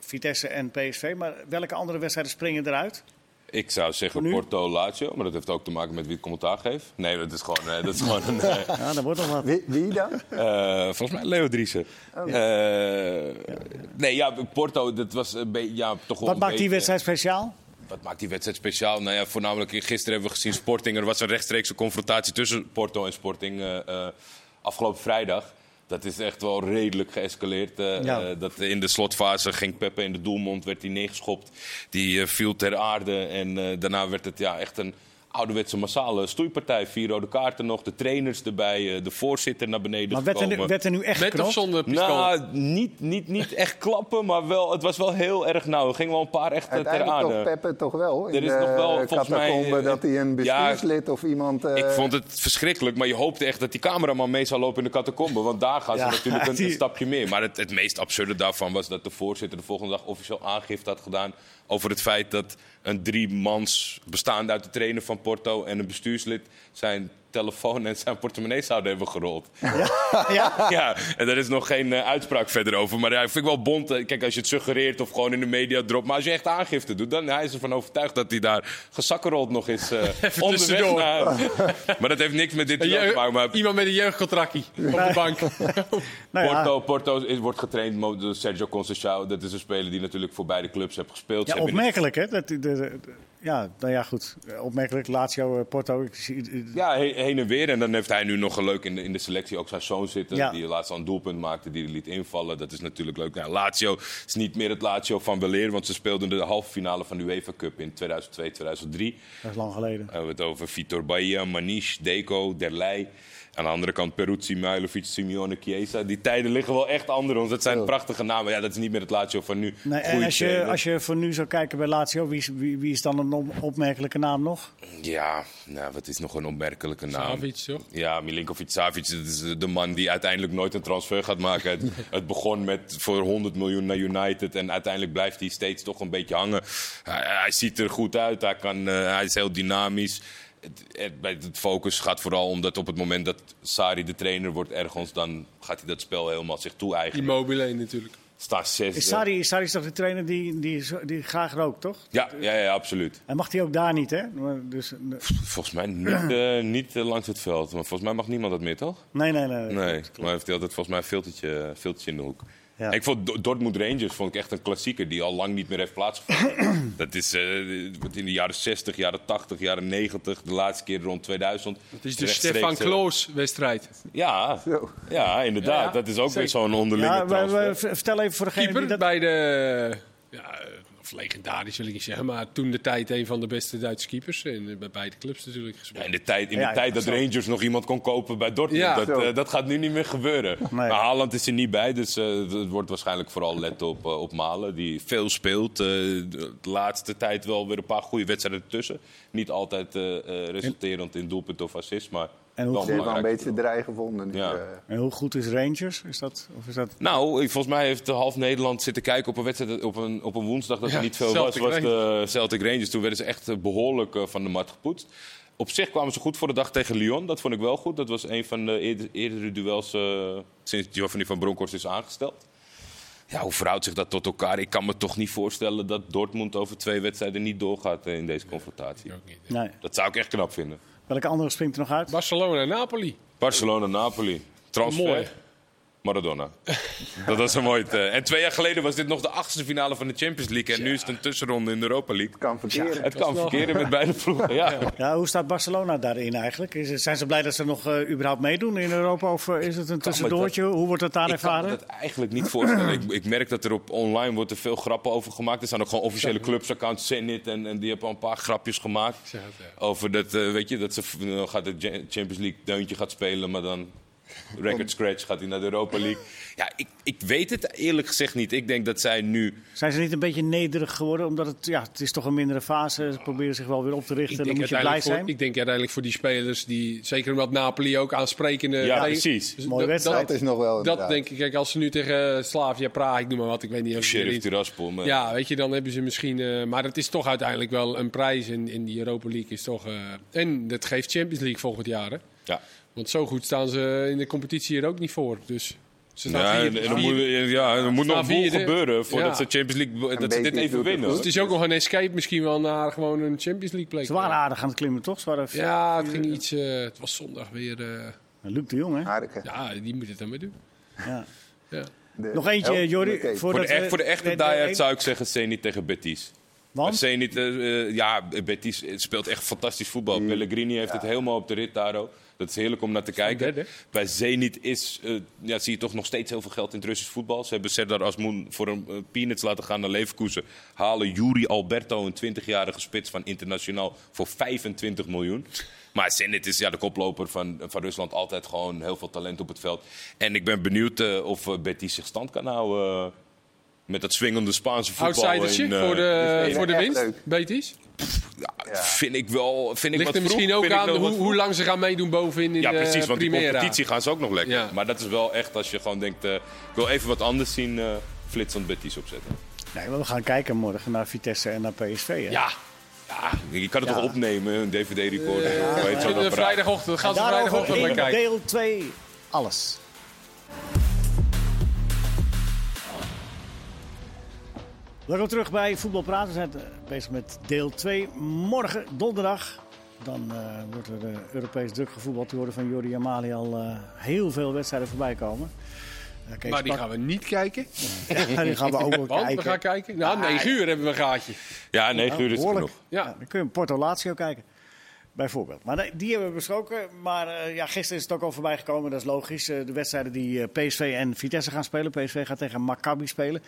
[SPEAKER 1] Vitesse en PSV. Maar welke andere wedstrijden springen eruit?
[SPEAKER 3] Ik zou zeggen? Porto Lazio, maar dat heeft ook te maken met wie het commentaar geeft. Nee, dat is gewoon, dat is gewoon een...
[SPEAKER 1] Ja, dat wordt nog wat.
[SPEAKER 4] Wie, wie dan?
[SPEAKER 3] eh, volgens mij Leo Driessen.
[SPEAKER 1] Oh.
[SPEAKER 3] Eh, nee, ja, Porto, dat was een beetje... Ja, toch wel
[SPEAKER 1] Wat
[SPEAKER 3] een
[SPEAKER 1] maakt die wedstrijd speciaal?
[SPEAKER 3] Wat maakt die wedstrijd speciaal? Nou ja, voornamelijk gisteren hebben we gezien Sporting. Er was een rechtstreekse confrontatie tussen Porto en Sporting eh, eh, afgelopen vrijdag. Dat is echt wel redelijk geëscaleerd. eh,
[SPEAKER 1] Ja.
[SPEAKER 3] dat in de slotfase ging Peppe in de doelmond, werd hij neergeschopt. Die viel ter aarde en daarna werd het ja, echt een ouderwetse massale stoeipartij. Vier rode kaarten nog, de trainers erbij, eh, de voorzitter naar beneden
[SPEAKER 1] Maar werd er, werd er nu echt
[SPEAKER 2] met of zonder pistool?
[SPEAKER 3] Nou, niet, niet, niet echt klappen, maar wel, het was wel heel erg nauw. Er gingen wel een paar echt eh, ter
[SPEAKER 4] Uiteindelijk
[SPEAKER 3] aarde.
[SPEAKER 4] toch Peppe toch wel.
[SPEAKER 3] Er is
[SPEAKER 4] de
[SPEAKER 3] nog wel, volgens mij, eh,
[SPEAKER 4] dat hij een
[SPEAKER 3] ja,
[SPEAKER 4] bestuurslid of iemand... eh,
[SPEAKER 3] Ik vond het verschrikkelijk, maar je hoopte echt dat die cameraman mee zou lopen in de catacombe. Want daar gaan ze
[SPEAKER 1] Ja,
[SPEAKER 3] natuurlijk een,
[SPEAKER 1] die-
[SPEAKER 3] een stapje meer. Maar het, het meest absurde daarvan was dat de voorzitter de volgende dag officieel aangifte had gedaan... over het feit dat een driemans bestaande uit de trainer van Porto en een bestuurslid... zijn telefoon en zijn portemonnee zouden hebben gerold.
[SPEAKER 1] Ja?
[SPEAKER 3] Ja, en daar is nog geen eh, uitspraak verder over. Maar ja, ik vind ik wel bont. eh, Kijk, als je het suggereert of gewoon in de media dropt. Maar als je echt aangifte doet, dan hij is ervan overtuigd dat hij daar gezakkerold nog is. eh onderweg naar. Maar dat heeft niks met dit te maken. Maar
[SPEAKER 2] Iemand met een jeugdcontractje op de bank.
[SPEAKER 1] Nou ja,
[SPEAKER 3] Porto, Porto is- wordt getraind door Sergio Conceição. Dat is een speler die natuurlijk voor beide clubs heeft gespeeld.
[SPEAKER 1] ja, opmerkelijk hè? Dat, de, de- de- ja, nou ja, goed. Opmerkelijk. Lazio, eh, Porto. Ik zie,
[SPEAKER 3] Ja, he- heen en weer. En dan heeft hij nu nog leuk in de, in de selectie ook zijn zoon zitten.
[SPEAKER 1] Ja.
[SPEAKER 3] Die laatst al een doelpunt maakte, die liet invallen. Dat is natuurlijk leuk. Nou, Lazio is niet meer het Lazio van Weleer. Want ze speelden de halve finale van de UEFA Cup in 2002, 2003.
[SPEAKER 1] dat is lang geleden.
[SPEAKER 3] Dan hebben we het over Vitor Bahia, Maniche, Deco, Derlei. Aan de andere kant Peruzzi, Mailovic, Simeone, Chiesa. Die tijden liggen wel echt anders. Want dat zijn prachtige namen. Ja, dat is niet meer het Lazio van nu.
[SPEAKER 1] Nee, en als je, als je voor nu zou kijken bij Lazio, wie, is- wie, wie is dan een op- opmerkelijke naam nog?
[SPEAKER 3] Ja, nou, wat is nog een opmerkelijke naam?
[SPEAKER 2] Savic, toch?
[SPEAKER 3] Ja, Milinkovic Savic, dat is de man die uiteindelijk nooit een transfer gaat maken. Het, het begon met voor 100 miljoen naar United en uiteindelijk blijft hij steeds toch een beetje hangen. Hij, hij ziet er goed uit, hij, kan, eh, hij is heel dynamisch. Het, het, bij het focus gaat vooral omdat op het moment dat Sari de trainer wordt ergens, dan gaat hij dat spel helemaal zich toe-eigenen.
[SPEAKER 2] Immobile natuurlijk.
[SPEAKER 3] Staat zes.
[SPEAKER 1] Is Sari, Sari is toch de trainer die, die, die graag rookt, toch?
[SPEAKER 3] Ja, ja, ja, absoluut.
[SPEAKER 1] En mag hij ook daar niet, hè? Dus, eh,
[SPEAKER 3] Volgens mij niet, eh, niet eh, langs het veld. Maar volgens mij mag niemand dat meer, toch?
[SPEAKER 1] nee, nee, nee.
[SPEAKER 3] Nee, maar heeft hij altijd volgens mij een filtertje, filtertje in de hoek.
[SPEAKER 1] Ja.
[SPEAKER 3] Ik vond Do- Dortmund Rangers vond ik echt een klassieker die al lang niet meer heeft plaatsgevonden. dat is eh, wat in de jaren 60, jaren 80, jaren 90, de laatste keer rond 2000.
[SPEAKER 2] Het is de Stefan
[SPEAKER 3] eh,
[SPEAKER 2] Kloos-wedstrijd.
[SPEAKER 3] Ja, ja, inderdaad.
[SPEAKER 2] Ja,
[SPEAKER 3] dat is ook weer zo'n onderlinge
[SPEAKER 1] Ja,
[SPEAKER 3] transfer.
[SPEAKER 1] vertel even voor degene die
[SPEAKER 2] Keeper
[SPEAKER 1] dat...
[SPEAKER 2] bij de... Ja, legendarisch wil ik niet zeggen, maar toen de tijd een van de beste Duitse keepers. En eh, bij beide clubs natuurlijk
[SPEAKER 3] Ja,
[SPEAKER 2] gespeeld.
[SPEAKER 3] in de tijd, in de
[SPEAKER 1] Ja,
[SPEAKER 3] tijd dat
[SPEAKER 1] zo.
[SPEAKER 3] Rangers nog iemand kon kopen bij Dortmund.
[SPEAKER 2] Ja.
[SPEAKER 3] dat, eh, dat gaat nu niet meer gebeuren.
[SPEAKER 1] Nee.
[SPEAKER 3] Maar Haaland is er niet bij, dus eh, het wordt waarschijnlijk vooral let op, op Malen. Die veel speelt. eh, de laatste tijd wel weer een paar goede wedstrijden ertussen. Niet altijd eh, eh, resulterend in doelpunt of assist, maar
[SPEAKER 1] En hoe,
[SPEAKER 4] Ze hebben wel een beetje draai gevonden. Nu,
[SPEAKER 3] Ja.
[SPEAKER 4] eh.
[SPEAKER 1] en hoe goed is Rangers? Is dat, of is dat...
[SPEAKER 3] Nou, volgens mij heeft half Nederland zitten kijken op een wedstrijd op een, op een woensdag dat er niet veel
[SPEAKER 2] Celtic
[SPEAKER 3] was. was de Celtic Rangers. Toen werden ze echt eh, behoorlijk eh, van de mat gepoetst. Op zich kwamen ze goed voor de dag tegen Lyon. Dat vond ik wel goed. Dat was een van de eerder- eerdere duels eh, sinds Giovanni van Bronckhorst is aangesteld. Ja, hoe verhoudt zich dat tot elkaar? Ik kan me toch niet voorstellen dat Dortmund over twee wedstrijden niet doorgaat eh, in deze confrontatie.
[SPEAKER 2] Ook niet.
[SPEAKER 1] Nee.
[SPEAKER 3] Dat zou ik echt knap vinden.
[SPEAKER 1] Welke andere springt er nog uit?
[SPEAKER 2] Barcelona en Napoli.
[SPEAKER 3] Barcelona-Napoli. Transfer.
[SPEAKER 2] Mooi.
[SPEAKER 3] Maradona. dat was een mooi. eh, En twee jaar geleden was dit nog de achtste finale van de Champions League. En nu is het een tussenronde in de Europa League.
[SPEAKER 4] kan verkeren.
[SPEAKER 3] Het kan verkeren met beide ploegen. Ja.
[SPEAKER 1] Ja, hoe staat Barcelona daarin eigenlijk? Is, het- zijn ze blij dat ze nog eh, überhaupt meedoen in Europa? Of eh, is het een tussendoortje? Hoe wordt dat daar
[SPEAKER 3] Ik kan me
[SPEAKER 1] ervaren?
[SPEAKER 3] dat eigenlijk niet voorstellen. ik, ik merk dat er op online wordt er veel grappen over gemaakt. Er zijn ook gewoon officiële clubsaccounts, Zenit, en, en die hebben al een paar grapjes gemaakt.
[SPEAKER 2] het.
[SPEAKER 3] Over dat, eh, weet je, dat ze gaat de Champions League deuntje gaat spelen, maar dan record scratch gaat hij naar de Europa League. Ja, ik, ik weet het eerlijk gezegd niet. Ik denk dat zij nu
[SPEAKER 1] Zijn ze niet een beetje nederig geworden? Omdat het, ja, het is toch een mindere fase. Ze proberen zich wel weer op te richten. Dan moet je blij zijn.
[SPEAKER 2] voor, ik denk uiteindelijk voor die spelers, die, zeker omdat Napoli ook aansprekende...
[SPEAKER 3] Ja,
[SPEAKER 2] tegen-
[SPEAKER 3] precies.
[SPEAKER 2] Dus
[SPEAKER 1] Mooie
[SPEAKER 2] dat-
[SPEAKER 1] wedstrijd.
[SPEAKER 4] Dat is nog wel
[SPEAKER 2] Dat denk ik, kijk, als ze nu tegen Slavia Praag, ik noem maar wat, ik weet niet of
[SPEAKER 3] Sheriff Tiraspol. maar-
[SPEAKER 2] Ja, weet je, dan hebben ze misschien. eh, maar het is toch uiteindelijk wel een prijs in, in die Europa League. Is toch, eh, en dat geeft Champions League volgend jaar. Hè?
[SPEAKER 3] Ja.
[SPEAKER 2] Want zo goed staan ze in de competitie hier ook niet voor. Dus ze staan
[SPEAKER 3] Ja,
[SPEAKER 2] vierde.
[SPEAKER 3] en, er
[SPEAKER 2] Vierde.
[SPEAKER 3] moet, ja, er moet nog
[SPEAKER 2] vierde.
[SPEAKER 3] gebeuren voordat
[SPEAKER 2] Ja.
[SPEAKER 3] ze Champions League dat ze dit even winnen. hoor.
[SPEAKER 2] Het is ook nog een escape misschien wel naar gewoon een Champions League plek.
[SPEAKER 1] Ze waren aardig aan het klimmen, toch? Ze waren
[SPEAKER 2] Ja, het ging iets. eh, het was zondag weer. eh,
[SPEAKER 1] Luc de Jong, hè?
[SPEAKER 4] Aardig, hè?
[SPEAKER 2] ja, die moet het dan weer doen.
[SPEAKER 1] Ja.
[SPEAKER 2] Ja.
[SPEAKER 4] De
[SPEAKER 1] Nog eentje, Jordi.
[SPEAKER 4] cake.
[SPEAKER 3] Voor de, echt- voor de echte diehard zou ik zeggen Zenit tegen Betis.
[SPEAKER 1] Want?
[SPEAKER 3] Zenit, eh, ja, Betis speelt echt fantastisch voetbal. Pellegrini heeft het helemaal op de rit daar ook. Dat is heerlijk om naar te kijken.
[SPEAKER 2] derde.
[SPEAKER 3] Bij Zenit is, eh, ja, zie je toch nog steeds heel veel geld in het Russisch voetbal. Ze hebben Serdar Asmoen voor een eh, peanuts laten gaan naar Leverkusen. Halen Yuri Alberto, een 20-jarige spits van internationaal, voor 25 miljoen. Maar Zenit is ja, de koploper van, van Rusland. Altijd gewoon heel veel talent op het veld. En ik ben benieuwd eh, of Betis zich stand kan houden... eh, met dat swingende Spaanse voetbal.
[SPEAKER 2] Outsidertje
[SPEAKER 3] in, eh,
[SPEAKER 2] voor de, voor de winst.
[SPEAKER 4] leuk.
[SPEAKER 2] Betis.
[SPEAKER 3] ja, Vind ik wel. Vind ik
[SPEAKER 2] Ligt
[SPEAKER 3] wat
[SPEAKER 2] er misschien
[SPEAKER 3] vroeg.
[SPEAKER 2] ook
[SPEAKER 3] Vind ik
[SPEAKER 2] aan hoe, hoe lang ze gaan meedoen bovenin in
[SPEAKER 3] Ja,
[SPEAKER 2] de
[SPEAKER 3] precies. Want die competitie gaan ze ook nog lekker.
[SPEAKER 2] Ja.
[SPEAKER 3] Maar dat is wel echt als je gewoon denkt. eh, ik wil even wat anders zien. eh flitsend Betis opzetten.
[SPEAKER 1] Nee, maar we gaan kijken morgen naar Vitesse en naar PSV. Hè?
[SPEAKER 2] Ja,
[SPEAKER 3] Ja, je kan het
[SPEAKER 1] Ja.
[SPEAKER 3] toch opnemen, een DVD-recorder.
[SPEAKER 2] Eh,
[SPEAKER 3] apparaat.
[SPEAKER 2] vrijdagochtend. Gaan ze vrijdagochtend naar kijken.
[SPEAKER 1] deel 2 alles. Welkom terug bij Voetbal Praten. We zijn eh, bezig met deel 2. Morgen, donderdag, dan eh, wordt er eh, Europees druk gevoetbald. Van Jordi Amali al heel veel wedstrijden voorbij komen. Kees
[SPEAKER 2] Maar die gaan we niet kijken.
[SPEAKER 1] Ja, die gaan we ook wel
[SPEAKER 2] Want
[SPEAKER 1] kijken.
[SPEAKER 2] we gaan kijken. Nou, 9 uur hebben we een gaatje.
[SPEAKER 3] Ja, 9 uur is het genoeg.
[SPEAKER 2] Ja.
[SPEAKER 1] Ja, dan kun je Porto Lazio kijken. Bijvoorbeeld. Maar die hebben we besproken. Maar eh, ja, gisteren is het ook al voorbij gekomen. Dat is logisch. De wedstrijden die eh, PSV en Vitesse gaan spelen. PSV gaat tegen Maccabi spelen.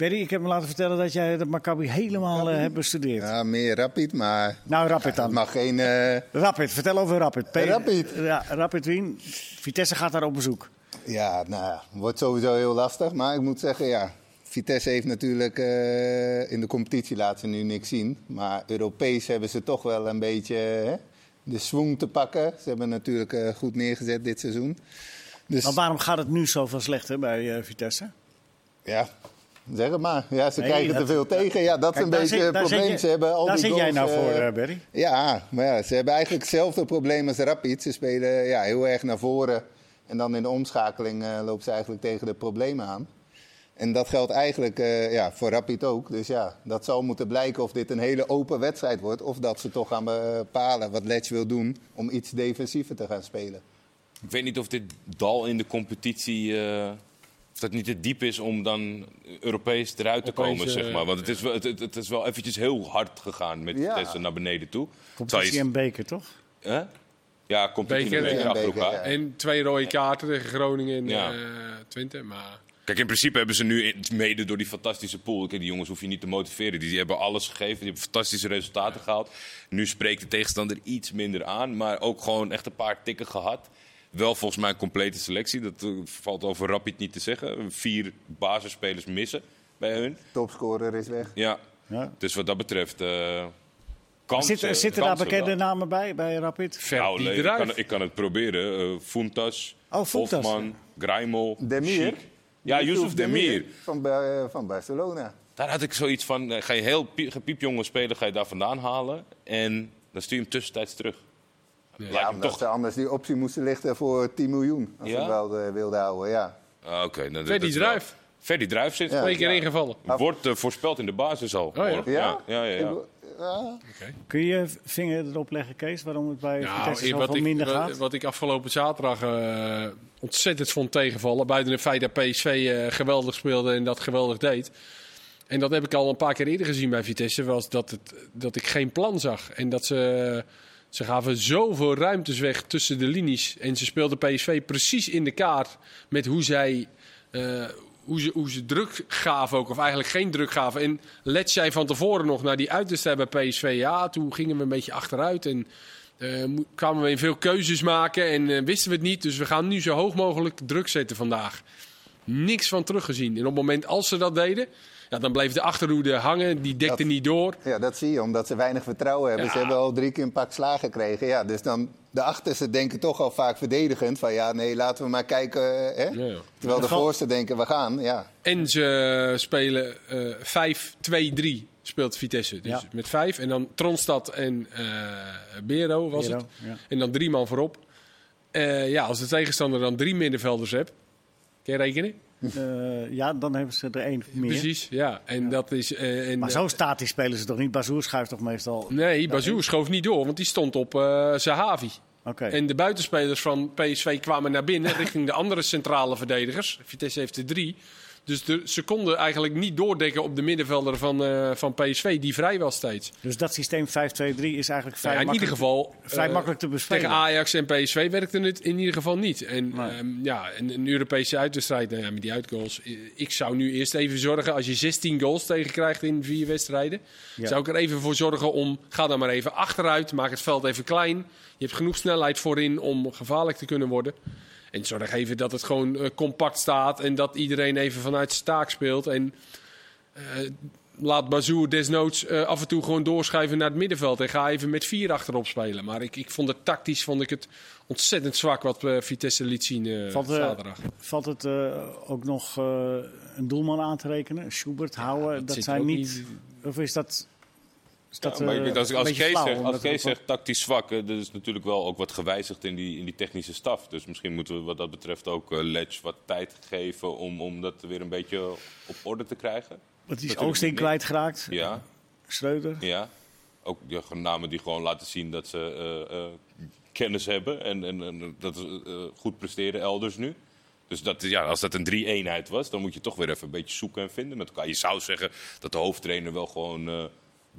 [SPEAKER 1] Berry, ik heb me laten vertellen dat jij dat Maccabi helemaal eh, hebt bestudeerd.
[SPEAKER 4] Ja, meer rapid, maar
[SPEAKER 1] Nou, Rapid
[SPEAKER 4] het
[SPEAKER 1] dan.
[SPEAKER 4] mag geen... eh,
[SPEAKER 1] Rapid, vertel over Rapid. P-
[SPEAKER 4] Rapid.
[SPEAKER 1] Ja, Rapid Wien. Vitesse gaat daar op bezoek.
[SPEAKER 4] Ja, nou ja, wordt sowieso heel lastig. Maar ik moet zeggen, ja, Vitesse heeft natuurlijk eh, in de competitie laten ze nu niks zien. Maar Europees hebben ze toch wel een beetje hè, de swing te pakken. Ze hebben natuurlijk goed neergezet dit seizoen. Dus
[SPEAKER 1] Maar waarom gaat het nu zoveel slechter bij Vitesse?
[SPEAKER 4] ja, zeg het maar. Ja, ze
[SPEAKER 1] Nee,
[SPEAKER 4] krijgen
[SPEAKER 1] dat-
[SPEAKER 4] te veel tegen. Ja, dat is een beetje het probleem.
[SPEAKER 1] je-
[SPEAKER 4] ze hebben al
[SPEAKER 1] daar
[SPEAKER 4] die
[SPEAKER 1] zit jij nou
[SPEAKER 4] goals,
[SPEAKER 1] voor,
[SPEAKER 4] eh,
[SPEAKER 1] eh, Berry.
[SPEAKER 4] Ja, maar ja, ze hebben eigenlijk hetzelfde probleem als Rapid. Ze spelen ja, heel erg naar voren. En dan in de omschakeling eh lopen ze eigenlijk tegen de problemen aan. En dat geldt eigenlijk eh, ja, voor Rapid ook. Dus ja, dat zal moeten blijken of dit een hele open wedstrijd wordt. Of dat ze toch gaan bepalen wat Letch wil doen om iets defensiever te gaan spelen.
[SPEAKER 3] Ik weet niet of dit dal in de competitie. Eh, of dat niet te diep is om dan Europees eruit te
[SPEAKER 2] Opeens,
[SPEAKER 3] komen,
[SPEAKER 2] eh,
[SPEAKER 3] zeg maar. Want het is, wel, het, is wel eventjes heel hard gegaan met
[SPEAKER 4] Ja.
[SPEAKER 3] Vitesse naar beneden toe.
[SPEAKER 1] Competitie
[SPEAKER 3] je-
[SPEAKER 1] en beker, toch?
[SPEAKER 3] Hè? Ja, competitie
[SPEAKER 2] Beker,
[SPEAKER 3] en beker achter elkaar.
[SPEAKER 4] ja.
[SPEAKER 2] En twee rode kaarten tegen Groningen en
[SPEAKER 3] Ja.
[SPEAKER 2] eh, Twente. Maar
[SPEAKER 3] Kijk, in principe hebben ze nu in- mede door die fantastische pool. Kijk, die jongens hoef je niet te motiveren. Die, die hebben alles gegeven. Die hebben fantastische resultaten gehaald. Nu spreekt de tegenstander iets minder aan. Maar ook gewoon echt een paar tikken gehad. Wel volgens mij een complete selectie. Dat eh, valt over Rapid niet te zeggen. Vier basisspelers missen bij hun.
[SPEAKER 4] Topscorer is weg.
[SPEAKER 3] Ja,
[SPEAKER 1] Ja.
[SPEAKER 3] dus wat dat betreft... eh, kansen.
[SPEAKER 1] Zitten, zitten daar bekende
[SPEAKER 3] wel.
[SPEAKER 1] namen bij, bij Rapid?
[SPEAKER 3] Nou,
[SPEAKER 2] die
[SPEAKER 3] nee, ik, kan, ik kan het proberen. Eh Funtas,
[SPEAKER 1] Oh, Funtas.
[SPEAKER 3] Hofman, Graimel,
[SPEAKER 4] Demir.
[SPEAKER 3] Ja, Yusuf Demir.
[SPEAKER 4] Van, van Barcelona.
[SPEAKER 3] Daar had ik zoiets van, ga je heel pie- gepiepjonge speler ga je daar vandaan halen. En dan stuur je hem tussentijds terug.
[SPEAKER 4] Ja,
[SPEAKER 3] me
[SPEAKER 4] omdat
[SPEAKER 3] toch...
[SPEAKER 4] ze anders die optie moesten lichten voor 10 miljoen. Als
[SPEAKER 3] Ja?
[SPEAKER 4] ze hem wel eh, wilden houden, ja.
[SPEAKER 3] Ah, Oké, nou, dat is wel-
[SPEAKER 2] Druif.
[SPEAKER 3] Ferdy Druif zit.
[SPEAKER 4] Ja.
[SPEAKER 2] Twee keer ingevallen.
[SPEAKER 3] Wordt eh, voorspeld in de basis al.
[SPEAKER 2] ja?
[SPEAKER 3] morgen. ja, ja, ja, ja.
[SPEAKER 4] Ja.
[SPEAKER 1] Kun je je vinger erop leggen, Kees, waarom het bij Vitesse
[SPEAKER 2] Nou,
[SPEAKER 1] zoveel
[SPEAKER 2] wat ik,
[SPEAKER 1] minder gaat?
[SPEAKER 2] wat ik afgelopen zaterdag eh, ontzettend vond tegenvallen. Buiten het feit dat PSV eh, geweldig speelde en dat geweldig deed. En dat heb ik al een paar keer eerder gezien bij Vitesse. Was dat, het, dat ik geen plan zag. En dat ze, ze gaven zoveel ruimtes weg tussen de linies. En ze speelden PSV precies in de kaart met hoe zij. eh, hoe ze, hoe ze druk gaven ook, of eigenlijk geen druk gaven. En Let zei van tevoren nog naar die uitwedstrijd bij PSV. Ja, toen gingen we een beetje achteruit en mo- kwamen we in veel keuzes maken en eh, wisten we het niet. Dus we gaan nu zo hoog mogelijk druk zetten vandaag. Niks van teruggezien. En op het moment als ze dat deden, ja, dan bleef de achterhoede hangen. Die dekte
[SPEAKER 4] Dat-
[SPEAKER 2] niet door.
[SPEAKER 4] Ja, dat zie je, omdat ze weinig vertrouwen hebben.
[SPEAKER 2] Ja.
[SPEAKER 4] Ze hebben al drie keer een pak slagen gekregen. Ja, dus dan de achterste denken toch al vaak verdedigend. Van ja, nee, laten we maar kijken. eh, Hè?
[SPEAKER 2] Ja, ja.
[SPEAKER 4] Terwijl de voorste denken, we gaan. Ja.
[SPEAKER 2] En ze spelen eh 5-2-3 speelt Vitesse. Dus
[SPEAKER 1] Ja.
[SPEAKER 2] met vijf. En dan Tronstad en eh Bero was
[SPEAKER 1] Bero,
[SPEAKER 2] het.
[SPEAKER 1] ja.
[SPEAKER 2] En dan drie man voorop. Eh, ja, als de tegenstander dan drie middenvelders hebt. Kun je rekenen?
[SPEAKER 1] Eh, ja, dan hebben ze er één meer.
[SPEAKER 2] Precies, ja. En dat is... eh, en,
[SPEAKER 1] Maar zo statisch spelen ze toch niet? Bazoer schuift toch meestal?
[SPEAKER 2] Nee, Bazoer schoof niet door, want die stond op eh Zahavi.
[SPEAKER 1] Oké.
[SPEAKER 2] En de buitenspelers van PSV kwamen naar binnen richting de andere centrale verdedigers. Vitesse heeft er drie. Dus de, ze konden eigenlijk niet doordekken op de middenvelder van, eh, van PSV, die vrij was steeds.
[SPEAKER 1] Dus dat systeem 5-2-3 is eigenlijk vrij
[SPEAKER 2] Nou ja, in ieder geval.
[SPEAKER 1] vrij
[SPEAKER 2] eh,
[SPEAKER 1] makkelijk te bespelen.
[SPEAKER 2] Tegen Ajax en PSV werkte het in ieder geval niet. En
[SPEAKER 1] Nee.
[SPEAKER 2] ehm, ja, een, een Europese uitwedstrijd, nou ja, met die uitgoals. eh, Ik zou nu eerst even zorgen, als je 16 goals tegenkrijgt in vier wedstrijden,
[SPEAKER 1] Ja.
[SPEAKER 2] zou ik er even voor zorgen om, ga dan maar even achteruit, maak het veld even klein. Je hebt genoeg snelheid voorin om gevaarlijk te kunnen worden. En zorg even dat het gewoon eh, compact staat en dat iedereen even vanuit zijn taak speelt. En eh, laat Bazoer desnoods eh, af en toe gewoon doorschuiven naar het middenveld. En ga even met vier achterop spelen. Maar ik, ik vond het tactisch vond ik het ontzettend zwak wat Vitesse liet zien eh,
[SPEAKER 1] Valt,
[SPEAKER 2] zaterdag.
[SPEAKER 1] Valt het ook nog een doelman aan te rekenen? Schubert, Houwen,
[SPEAKER 2] dat
[SPEAKER 1] dat, zijn niet...
[SPEAKER 2] niet-
[SPEAKER 1] Of is dat... Is dat
[SPEAKER 3] Ja, maar ik
[SPEAKER 1] eh,
[SPEAKER 3] als, als Kees, zegt, als Kees tactisch zwak, er is natuurlijk wel ook wat gewijzigd in die, in die technische staf. Dus misschien moeten we wat dat betreft ook eh Letch wat tijd geven om, om dat weer een beetje op orde te krijgen.
[SPEAKER 1] Want die is Oosting kwijtgeraakt.
[SPEAKER 3] Ja,
[SPEAKER 1] Schreuder.
[SPEAKER 3] ja. Ook ja, namen die gewoon laten zien dat ze eh, eh, kennis hebben en, en, en dat ze eh, goed presteren elders nu. Dus dat, ja, als dat een drie-eenheid was, dan moet je toch weer even een beetje zoeken en vinden met elkaar. Je zou zeggen dat de hoofdtrainer wel gewoon eh,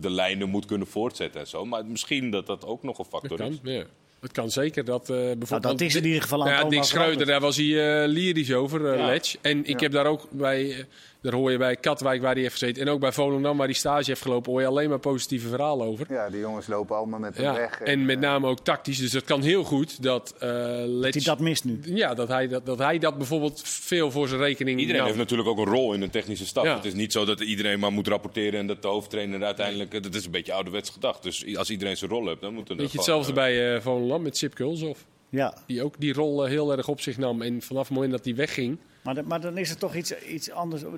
[SPEAKER 3] de lijnen moet kunnen voortzetten en zo. Maar misschien dat dat ook nog een
[SPEAKER 2] Dat
[SPEAKER 3] factor
[SPEAKER 2] kan,
[SPEAKER 3] is.
[SPEAKER 2] ja. Dat kan zeker. Dat, eh bijvoorbeeld,
[SPEAKER 1] Nou, dat is in ieder geval aan
[SPEAKER 2] ja, Dick Schreuder, daar was hij eh, lyrisch over, eh
[SPEAKER 3] Ja.
[SPEAKER 2] Letch. En ik heb daar ook bij, eh, daar hoor je bij Katwijk waar hij heeft gezeten. En ook bij Volendam waar hij stage heeft gelopen, hoor je alleen maar positieve verhalen over.
[SPEAKER 4] ja, die jongens lopen allemaal met hem
[SPEAKER 2] Ja,
[SPEAKER 4] weg.
[SPEAKER 2] en met name ook tactisch. Dus het kan heel goed dat eh Letch...
[SPEAKER 1] Die dat mist nu.
[SPEAKER 2] Ja, dat hij dat, dat hij dat bijvoorbeeld veel voor zijn rekening
[SPEAKER 3] Iedereen
[SPEAKER 2] nam.
[SPEAKER 3] heeft natuurlijk ook een rol in een technische staf.
[SPEAKER 2] Ja.
[SPEAKER 3] Het is niet zo dat iedereen maar moet rapporteren en dat de hoofdtrainer uiteindelijk... Dat is een beetje ouderwets gedacht. Dus als iedereen zijn rol heeft, dan moet er
[SPEAKER 2] Beetje hetzelfde
[SPEAKER 3] eh,
[SPEAKER 2] bij eh Volendam met Sip Kulshoff.
[SPEAKER 1] Ja,
[SPEAKER 2] Die ook die rol eh, heel erg op zich nam. En vanaf het moment dat hij wegging...
[SPEAKER 1] maar, de- maar dan is het toch iets, iets anders. eh,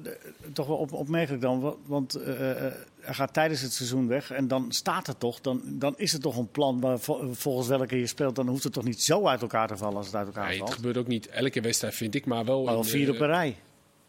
[SPEAKER 1] Toch wel op, opmerkelijk dan. wa- Want eh, eh, hij gaat tijdens het seizoen weg. En dan staat het toch. Dan, dan is het toch een plan waar, vol- volgens welke je speelt. Dan hoeft het toch niet zo uit elkaar te vallen als het uit elkaar
[SPEAKER 2] Nee, het
[SPEAKER 1] valt.
[SPEAKER 2] gebeurt ook niet elke wedstrijd, vind ik. Maar wel,
[SPEAKER 1] Maar wel vier
[SPEAKER 2] eh,
[SPEAKER 1] op een rij.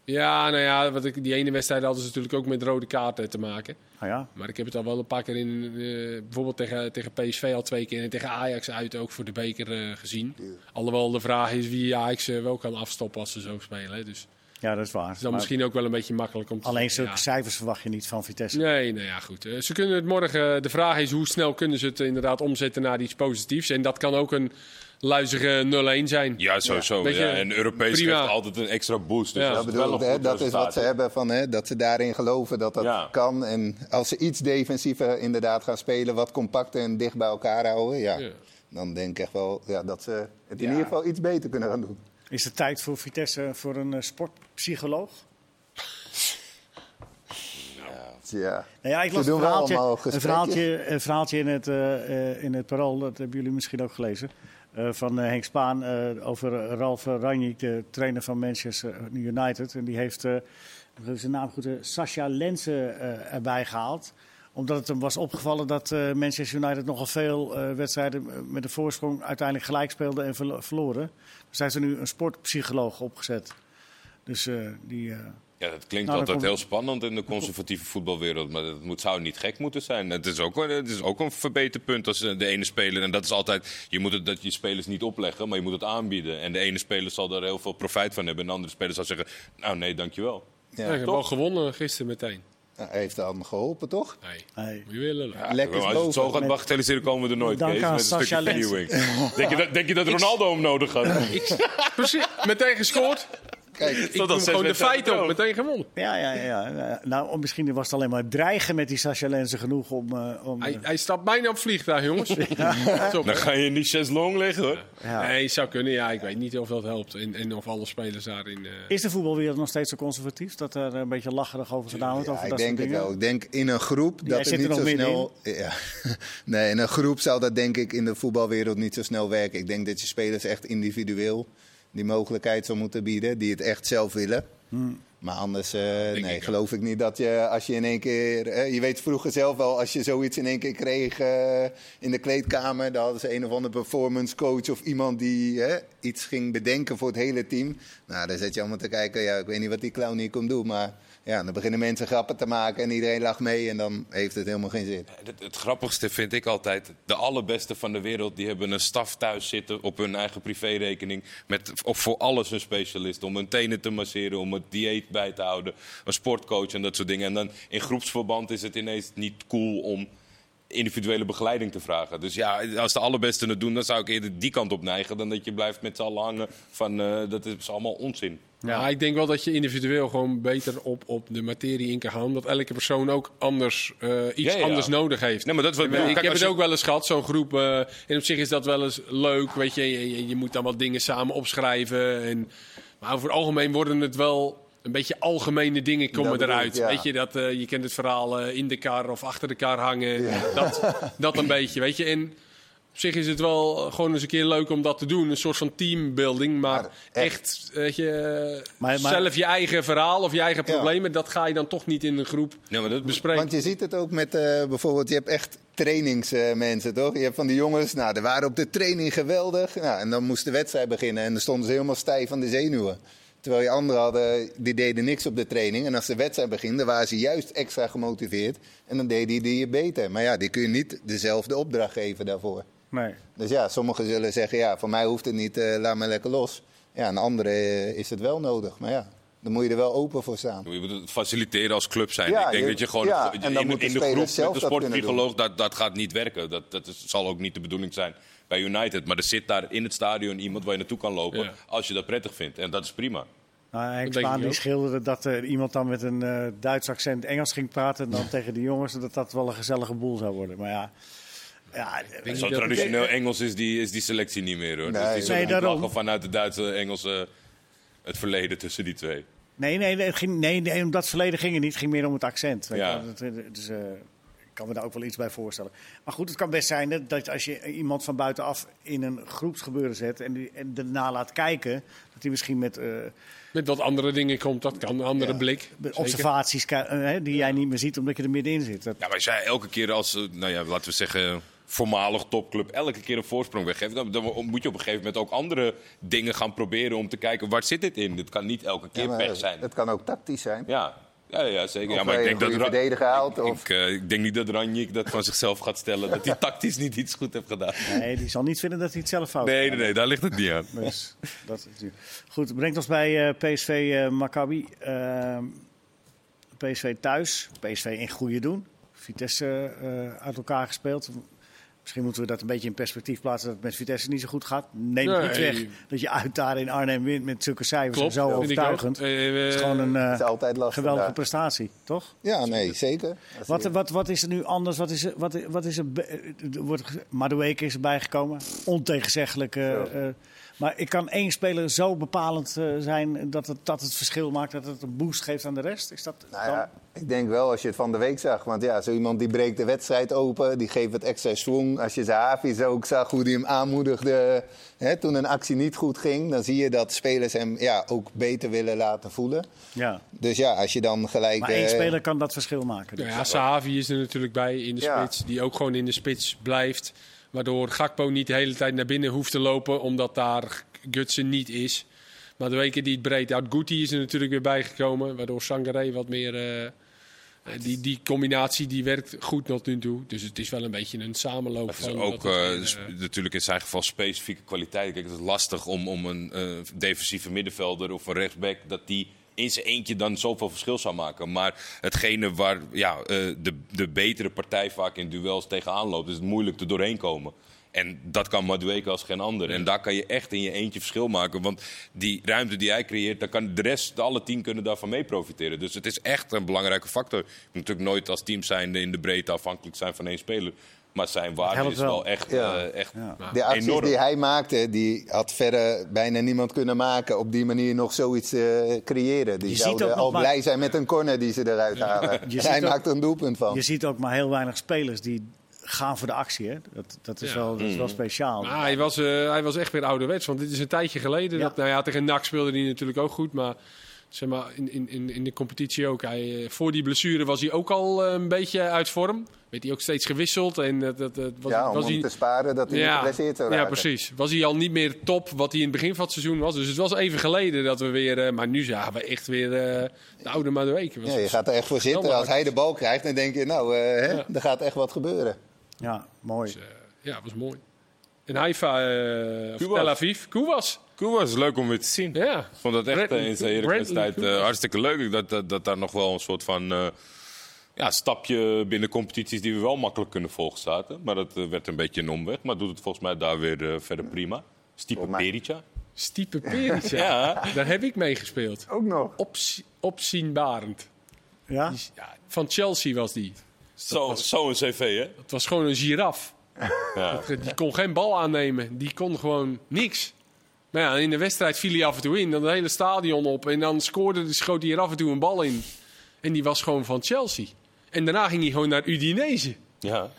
[SPEAKER 2] Ja, nou ja, wat ik, die ene wedstrijd hadden ze natuurlijk ook met rode kaarten te maken.
[SPEAKER 1] Nou ja,
[SPEAKER 2] Maar ik heb het al wel een paar keer in, eh, bijvoorbeeld tegen, tegen PSV al twee keer en tegen Ajax uit ook voor de beker eh, gezien. Alhoewel de vraag is wie Ajax eh, wel kan afstoppen als ze zo spelen. hè. Dus
[SPEAKER 1] ja, dat is waar.
[SPEAKER 2] het is dan
[SPEAKER 1] Maar
[SPEAKER 2] misschien ook wel een beetje makkelijk om te
[SPEAKER 1] alleen zulke
[SPEAKER 2] ja.
[SPEAKER 1] cijfers verwacht je niet van Vitesse.
[SPEAKER 2] Nee, nou ja, goed. Ze kunnen het morgen. De vraag is hoe snel kunnen ze het inderdaad omzetten naar iets positiefs. En dat kan ook een luizige 0-1 zijn.
[SPEAKER 3] Ja, sowieso. Ja. En Europees
[SPEAKER 2] prima.
[SPEAKER 3] geeft altijd een extra boost. Dus
[SPEAKER 2] Ja.
[SPEAKER 4] Dat, bedoel, hè, dat is wat ze hebben, van, hè, dat ze daarin geloven dat dat
[SPEAKER 3] Ja.
[SPEAKER 4] kan. En als ze iets defensiever inderdaad gaan spelen, wat compacter en dicht bij elkaar houden, ja,
[SPEAKER 2] Ja.
[SPEAKER 4] dan denk ik echt wel ja, dat ze het in
[SPEAKER 3] Ja.
[SPEAKER 4] ieder geval iets beter kunnen gaan doen.
[SPEAKER 1] Is het tijd voor Vitesse voor een eh, sportpsycholoog?
[SPEAKER 4] Ja.
[SPEAKER 1] Nou ja, ik
[SPEAKER 4] Ze
[SPEAKER 1] las
[SPEAKER 4] doen
[SPEAKER 1] een
[SPEAKER 4] wel
[SPEAKER 1] verhaaltje,
[SPEAKER 4] allemaal
[SPEAKER 1] een verhaaltje, een verhaaltje in, het, eh, eh, in het Parool, dat hebben jullie misschien ook gelezen, eh, van eh, Henk Spaan eh, over Ralf Ranjik, de trainer van Manchester United. En die heeft, ik zijn naam goed, Sascha Lensen erbij gehaald. Omdat het hem was opgevallen dat Manchester United nogal veel wedstrijden met een voorsprong uiteindelijk gelijk speelde en verlo- verloren. Dus hij heeft er nu een sportpsycholoog opgezet. Dus die...
[SPEAKER 3] Ja, dat klinkt
[SPEAKER 1] Nou,
[SPEAKER 3] altijd
[SPEAKER 1] komt-
[SPEAKER 3] heel spannend in de conservatieve voetbalwereld. Maar dat moet, zou niet gek moeten zijn. Het is ook, een- het is ook een verbeterpunt als eh, de ene speler. En dat is altijd, je moet het, dat je spelers niet opleggen, maar je moet het aanbieden. En de ene speler zal daar heel veel profijt van hebben. En de andere speler zal zeggen, nou nee, dankjewel.
[SPEAKER 2] Ja,
[SPEAKER 4] Ja,
[SPEAKER 2] ik heb al gewonnen gisteren meteen.
[SPEAKER 4] Nou, heeft allemaal geholpen, toch?
[SPEAKER 2] Nee,
[SPEAKER 1] nee.
[SPEAKER 2] moet je willen.
[SPEAKER 3] Ja,
[SPEAKER 4] Lekker
[SPEAKER 3] als het zo gaat bagatelliseren, komen we er nooit,
[SPEAKER 1] aan
[SPEAKER 3] met een stukje. Denk je, dat, denk je dat Ronaldo hem nodig had?
[SPEAKER 2] Precies, meteen gescoord.
[SPEAKER 4] Kijk,
[SPEAKER 2] Ik
[SPEAKER 3] zes
[SPEAKER 2] gewoon de feiten op,
[SPEAKER 3] droog.
[SPEAKER 2] meteen gewonnen.
[SPEAKER 1] Ja, ja, ja. ja. Nou, misschien was het alleen maar dreigen met die Sascha Lenzen genoeg om... eh, om
[SPEAKER 2] Hij,
[SPEAKER 1] eh,
[SPEAKER 2] hij stapt bijna op het vliegtuig, jongens. Top,
[SPEAKER 3] Dan ga je in die chaiselong liggen, hoor.
[SPEAKER 1] ja.
[SPEAKER 2] Nee, zou kunnen. Ja, ik weet niet of dat helpt. En, en of alle spelers daarin... eh,
[SPEAKER 1] Is de voetbalwereld nog steeds zo conservatief dat er een beetje lacherig over gedaan wordt?
[SPEAKER 4] Ja,
[SPEAKER 1] over
[SPEAKER 4] ik
[SPEAKER 1] dat
[SPEAKER 4] denk
[SPEAKER 1] soort
[SPEAKER 4] het
[SPEAKER 1] dingen?
[SPEAKER 4] wel. Ik denk in een groep dat het niet zo snel. Ja. Nee, in een groep zou dat denk ik in de voetbalwereld niet zo snel werken. Ik denk dat je spelers echt individueel die mogelijkheid zou moeten bieden, die het echt zelf willen.
[SPEAKER 1] Hmm.
[SPEAKER 4] Maar anders, eh, nee,
[SPEAKER 3] ik
[SPEAKER 4] geloof ik niet dat je als je in één keer. je weet vroeger zelf wel, als je zoiets in één keer kreeg eh, in de kleedkamer. Dan hadden ze een of andere performance coach of iemand die iets ging bedenken voor het hele team. Nou, dan zet je allemaal te kijken. Ja, ik weet niet wat die clown hier komt doen. Maar ja, dan beginnen mensen grappen te maken en iedereen lacht mee. En dan heeft het helemaal geen zin.
[SPEAKER 3] Het, grappigste vind ik altijd, de allerbeste van de wereld, die hebben een staf thuis zitten op hun eigen privérekening. Met of voor alles een specialist. Om hun tenen te masseren, om het dieet bij te houden. Een sportcoach en dat soort dingen. En dan in groepsverband is het ineens niet cool om individuele begeleiding te vragen. Dus ja, als de allerbesten het doen, dan zou ik eerder die kant op neigen. Dan dat je blijft met z'n allen hangen van eh, dat is allemaal onzin.
[SPEAKER 2] Ja, ik denk wel dat je individueel gewoon beter op, op de materie in kan gaan. Omdat elke persoon ook anders, eh, iets
[SPEAKER 3] Ja, ja.
[SPEAKER 2] anders nodig heeft.
[SPEAKER 3] Nee, maar dat is wat ik bedoel.
[SPEAKER 2] ik
[SPEAKER 3] Kijk,
[SPEAKER 2] heb het
[SPEAKER 3] je-
[SPEAKER 2] ook wel eens gehad, zo'n groep. eh, en op zich is dat wel eens leuk. Weet je, je, je, je moet dan wat dingen samen opschrijven. En, maar over het algemeen worden het wel een beetje algemene dingen komen
[SPEAKER 4] Dat bedoel ik,
[SPEAKER 2] eruit.
[SPEAKER 4] ja.
[SPEAKER 2] Weet je, dat, eh, je kent het verhaal eh, in de kar of achter de kar hangen. Dat, dat een beetje, weet je. En op zich is het wel gewoon eens een keer leuk om dat te doen. Een soort van teambuilding. Maar,
[SPEAKER 4] Maar
[SPEAKER 2] echt,
[SPEAKER 4] echt.
[SPEAKER 2] weet je,
[SPEAKER 1] Maar- maar-
[SPEAKER 2] zelf je eigen verhaal of je eigen
[SPEAKER 4] Ja.
[SPEAKER 2] problemen, dat ga je dan toch niet in een groep
[SPEAKER 3] maar dat,
[SPEAKER 2] bespreken.
[SPEAKER 4] Want je ziet het ook met eh, bijvoorbeeld, je hebt echt trainingsmensen, toch? Je hebt van die jongens, nou, die waren op de training geweldig. Nou, en dan moest de wedstrijd beginnen en dan stonden ze helemaal stijf van de zenuwen. Terwijl je anderen hadden, die deden niks op de training. En als de wedstrijd begint, dan waren ze juist extra gemotiveerd. En dan deden die je beter. Maar ja, die kun je niet dezelfde opdracht geven daarvoor.
[SPEAKER 1] Nee.
[SPEAKER 4] Dus ja, sommigen zullen zeggen, ja, voor mij hoeft het niet, eh, laat me lekker los. Ja, en anderen eh, is het wel nodig. Maar ja, dan moet je er wel open voor staan.
[SPEAKER 3] Je moet het faciliteren als club zijn.
[SPEAKER 4] Ja,
[SPEAKER 3] ik denk
[SPEAKER 4] je-
[SPEAKER 3] dat je gewoon
[SPEAKER 4] ja,
[SPEAKER 3] in,
[SPEAKER 4] en dan
[SPEAKER 3] in,
[SPEAKER 4] moeten
[SPEAKER 3] in de groep
[SPEAKER 4] zelf
[SPEAKER 3] met de sportpsycholoog, dat, dat gaat niet werken. Dat, dat is, zal ook niet de bedoeling zijn bij United. Maar er zit daar in het stadion iemand waar je naartoe kan lopen
[SPEAKER 2] Ja.
[SPEAKER 3] als je dat prettig vindt. En dat is prima.
[SPEAKER 1] Nou, Henk Spaan
[SPEAKER 2] ik
[SPEAKER 1] die schilderde dat er iemand dan met een eh, Duits accent Engels ging praten. En dan tegen de jongens dat dat wel een gezellige boel zou worden. Maar ja, ja
[SPEAKER 3] Zo traditioneel Engels is die, is die selectie niet meer hoor.
[SPEAKER 4] Nee.
[SPEAKER 3] dus die zullen
[SPEAKER 1] Nee,
[SPEAKER 3] niet
[SPEAKER 1] daarom.
[SPEAKER 3] lachen vanuit de Duitse Engelse het verleden tussen die twee.
[SPEAKER 1] nee, nee, nee, het ging, nee, nee, om dat verleden ging het niet. Het ging meer om het accent. Weet
[SPEAKER 3] Ja.
[SPEAKER 1] Dat, eh, dus, eh, kan me daar ook wel iets bij voorstellen. Maar goed, het kan best zijn dat, dat als je iemand van buitenaf in een groepsgebeuren zet en, die, en daarna laat kijken, dat hij misschien met eh,
[SPEAKER 2] Met wat andere dingen komt, dat kan. Een andere
[SPEAKER 4] Ja.
[SPEAKER 2] blik.
[SPEAKER 1] observaties eh, hè, die jij niet meer ziet omdat je er middenin zit. Dat,
[SPEAKER 3] Ja, maar als jij elke keer als, eh, nou ja, laten we zeggen, voormalig topclub, elke keer een voorsprong weggeeft, dan, dan moet je op een gegeven moment ook andere dingen gaan proberen om te kijken, waar zit dit in? Dit kan niet elke keer
[SPEAKER 4] Ja,
[SPEAKER 3] pech zijn.
[SPEAKER 4] Het kan ook tactisch zijn.
[SPEAKER 3] Ja, ja, ja zeker.
[SPEAKER 4] Of
[SPEAKER 3] ja, maar ik denk dat
[SPEAKER 4] verdediger haalt, of-
[SPEAKER 3] Ik, eh, ik denk niet dat Ranjik dat van zichzelf gaat stellen, dat hij tactisch niet iets goed heeft gedaan.
[SPEAKER 1] nee, die zal niet vinden dat hij het zelf fout
[SPEAKER 3] Nee,
[SPEAKER 1] heeft
[SPEAKER 3] nee, nee, daar ligt het niet aan.
[SPEAKER 1] Dus, dat is, goed, brengt ons bij eh, PSV eh, Maccabi. Ehm, PSV thuis, PSV in goede doen. Vitesse eh, uit elkaar gespeeld. Misschien moeten we dat een beetje in perspectief plaatsen dat het met Vitesse niet zo goed gaat. Neem
[SPEAKER 2] Nee.
[SPEAKER 1] niet weg dat je uit daar in Arnhem wint met zulke cijfers
[SPEAKER 2] Klopt,
[SPEAKER 1] en zo overtuigend.
[SPEAKER 2] Eh, eh,
[SPEAKER 1] Het is gewoon een eh,
[SPEAKER 4] Het is altijd lastig.
[SPEAKER 1] geweldige
[SPEAKER 4] daar.
[SPEAKER 1] prestatie, toch?
[SPEAKER 4] Ja, nee, zeker.
[SPEAKER 1] Wat, wat, wat is er nu anders? Wat is er, wat, wat is er, er wordt, Madueke is erbij gekomen. Ontegenzeggelijk. eh. Maar ik kan één speler zo bepalend eh, zijn dat het, dat het verschil maakt. Dat het een boost geeft aan de rest. Is dat
[SPEAKER 4] Nou
[SPEAKER 1] dan-
[SPEAKER 4] ja, ik denk wel als je het van de week zag. Want ja, zo iemand die breekt de wedstrijd open, die geeft het extra swing. Als je Zahavi ook zag hoe hij hem aanmoedigde hè, toen een actie niet goed ging... dan zie je dat spelers hem ja, ook beter willen laten voelen.
[SPEAKER 1] ja.
[SPEAKER 4] Dus ja, als je dan gelijk...
[SPEAKER 1] Maar één
[SPEAKER 4] eh,
[SPEAKER 1] speler kan dat verschil maken. Dus.
[SPEAKER 2] Nou ja, Sahavi is er natuurlijk bij in de
[SPEAKER 4] Ja.
[SPEAKER 2] spits. Die ook gewoon in de spits blijft. Waardoor Gakpo niet de hele tijd naar binnen hoeft te lopen. Omdat daar Gutsen niet is. Maar de weken die het breed uit. Guti is er natuurlijk weer bijgekomen. Waardoor Sangaré wat meer... eh, eh, die, die combinatie die werkt goed tot nu toe. Dus het is wel een beetje een samenloop
[SPEAKER 3] Het is
[SPEAKER 2] van...
[SPEAKER 3] ook
[SPEAKER 2] dat het
[SPEAKER 3] eh,
[SPEAKER 2] eh,
[SPEAKER 3] natuurlijk in zijn geval specifieke kwaliteit. Kijk, het is lastig om, om een defensieve middenvelder of een rechtsback... dat die in zijn eentje dan zoveel verschil zou maken. Maar hetgene waar ja, eh, de, de betere partij vaak in duels tegenaan loopt... is het moeilijk er doorheen komen. En dat kan Madueke als geen ander. En daar kan je echt in je eentje verschil maken. Want die ruimte die hij creëert, dan kan de rest, alle tien kunnen daarvan mee profiteren. Dus het is echt een belangrijke factor. Je moet natuurlijk nooit als team zijn in de breedte afhankelijk zijn van één speler. Maar zijn waarde is
[SPEAKER 1] wel.
[SPEAKER 3] wel echt,
[SPEAKER 4] Ja.
[SPEAKER 3] eh, echt
[SPEAKER 1] Ja.
[SPEAKER 4] De acties
[SPEAKER 3] enorm.
[SPEAKER 4] die hij maakte, die had verder bijna niemand kunnen maken. Op die manier nog zoiets eh, creëren. Die
[SPEAKER 1] Je ziet
[SPEAKER 4] zouden
[SPEAKER 1] ook
[SPEAKER 4] al
[SPEAKER 1] maar-
[SPEAKER 4] blij zijn met een corner die ze eruit halen. Hij
[SPEAKER 1] ook-
[SPEAKER 4] maakt er een doelpunt van.
[SPEAKER 1] Je ziet ook maar heel weinig spelers die gaan voor de actie. Hè? Dat, dat, is
[SPEAKER 2] Ja.
[SPEAKER 1] wel, dat is wel speciaal.
[SPEAKER 2] Maar hij was, eh, hij was echt weer ouderwets. Want dit is een tijdje geleden.
[SPEAKER 1] Ja.
[SPEAKER 2] Dat, nou ja, tegen NAC speelde hij natuurlijk ook goed. Maar zeg maar, in, in, in, in de competitie ook. Hij, eh, voor die blessure was hij ook al eh, een beetje uit vorm. Werd hij ook steeds gewisseld. En dat, dat, dat was,
[SPEAKER 4] ja, om
[SPEAKER 2] was
[SPEAKER 4] hem
[SPEAKER 2] hij,
[SPEAKER 4] te sparen dat hij geblesseerd zou
[SPEAKER 2] ja,
[SPEAKER 4] raken.
[SPEAKER 2] precies. Was hij al niet meer top wat hij in het begin van het seizoen was. Dus het was even geleden dat we weer... eh, maar nu zagen we echt weer eh, de oude Madueke. Was-
[SPEAKER 4] Ja, je gaat er echt voor zitten. Als hij de bal krijgt, dan denk je, nou, eh, hè,
[SPEAKER 2] Ja.
[SPEAKER 4] er gaat echt wat gebeuren.
[SPEAKER 1] Ja, mooi.
[SPEAKER 2] Dus, eh, ja, was mooi. En Haifa, eh of. Tel Aviv. Koewas.
[SPEAKER 3] Koe was leuk om weer te zien.
[SPEAKER 2] Ja.
[SPEAKER 3] Ik vond dat echt eh, in zijn Eredivisie-tijd
[SPEAKER 2] Bradley
[SPEAKER 3] eh, hartstikke leuk. Dat, dat, dat daar nog wel een soort van eh, ja, stapje binnen competities die we wel makkelijk kunnen volgen zaten. Maar dat werd een beetje een omweg. Maar doet het volgens mij daar weer verder prima. Stipe Perica.
[SPEAKER 2] Stipe Perica.
[SPEAKER 3] Ja.
[SPEAKER 2] Daar heb ik mee gespeeld.
[SPEAKER 4] Ook nog.
[SPEAKER 2] Opzi- opzienbarend.
[SPEAKER 1] Ja?
[SPEAKER 2] Die is- ja, van Chelsea was die.
[SPEAKER 3] Zo, zo een cv, hè?
[SPEAKER 2] Het was gewoon een giraf.
[SPEAKER 3] Ja.
[SPEAKER 2] Die kon geen bal aannemen. Die kon gewoon niks. Maar ja, in de wedstrijd viel hij af en toe in. Dan het hele stadion op. En dan scoorde, schoot hij er af en toe een bal in. En die was gewoon van Chelsea. En daarna ging hij gewoon naar Udinese.
[SPEAKER 3] ja.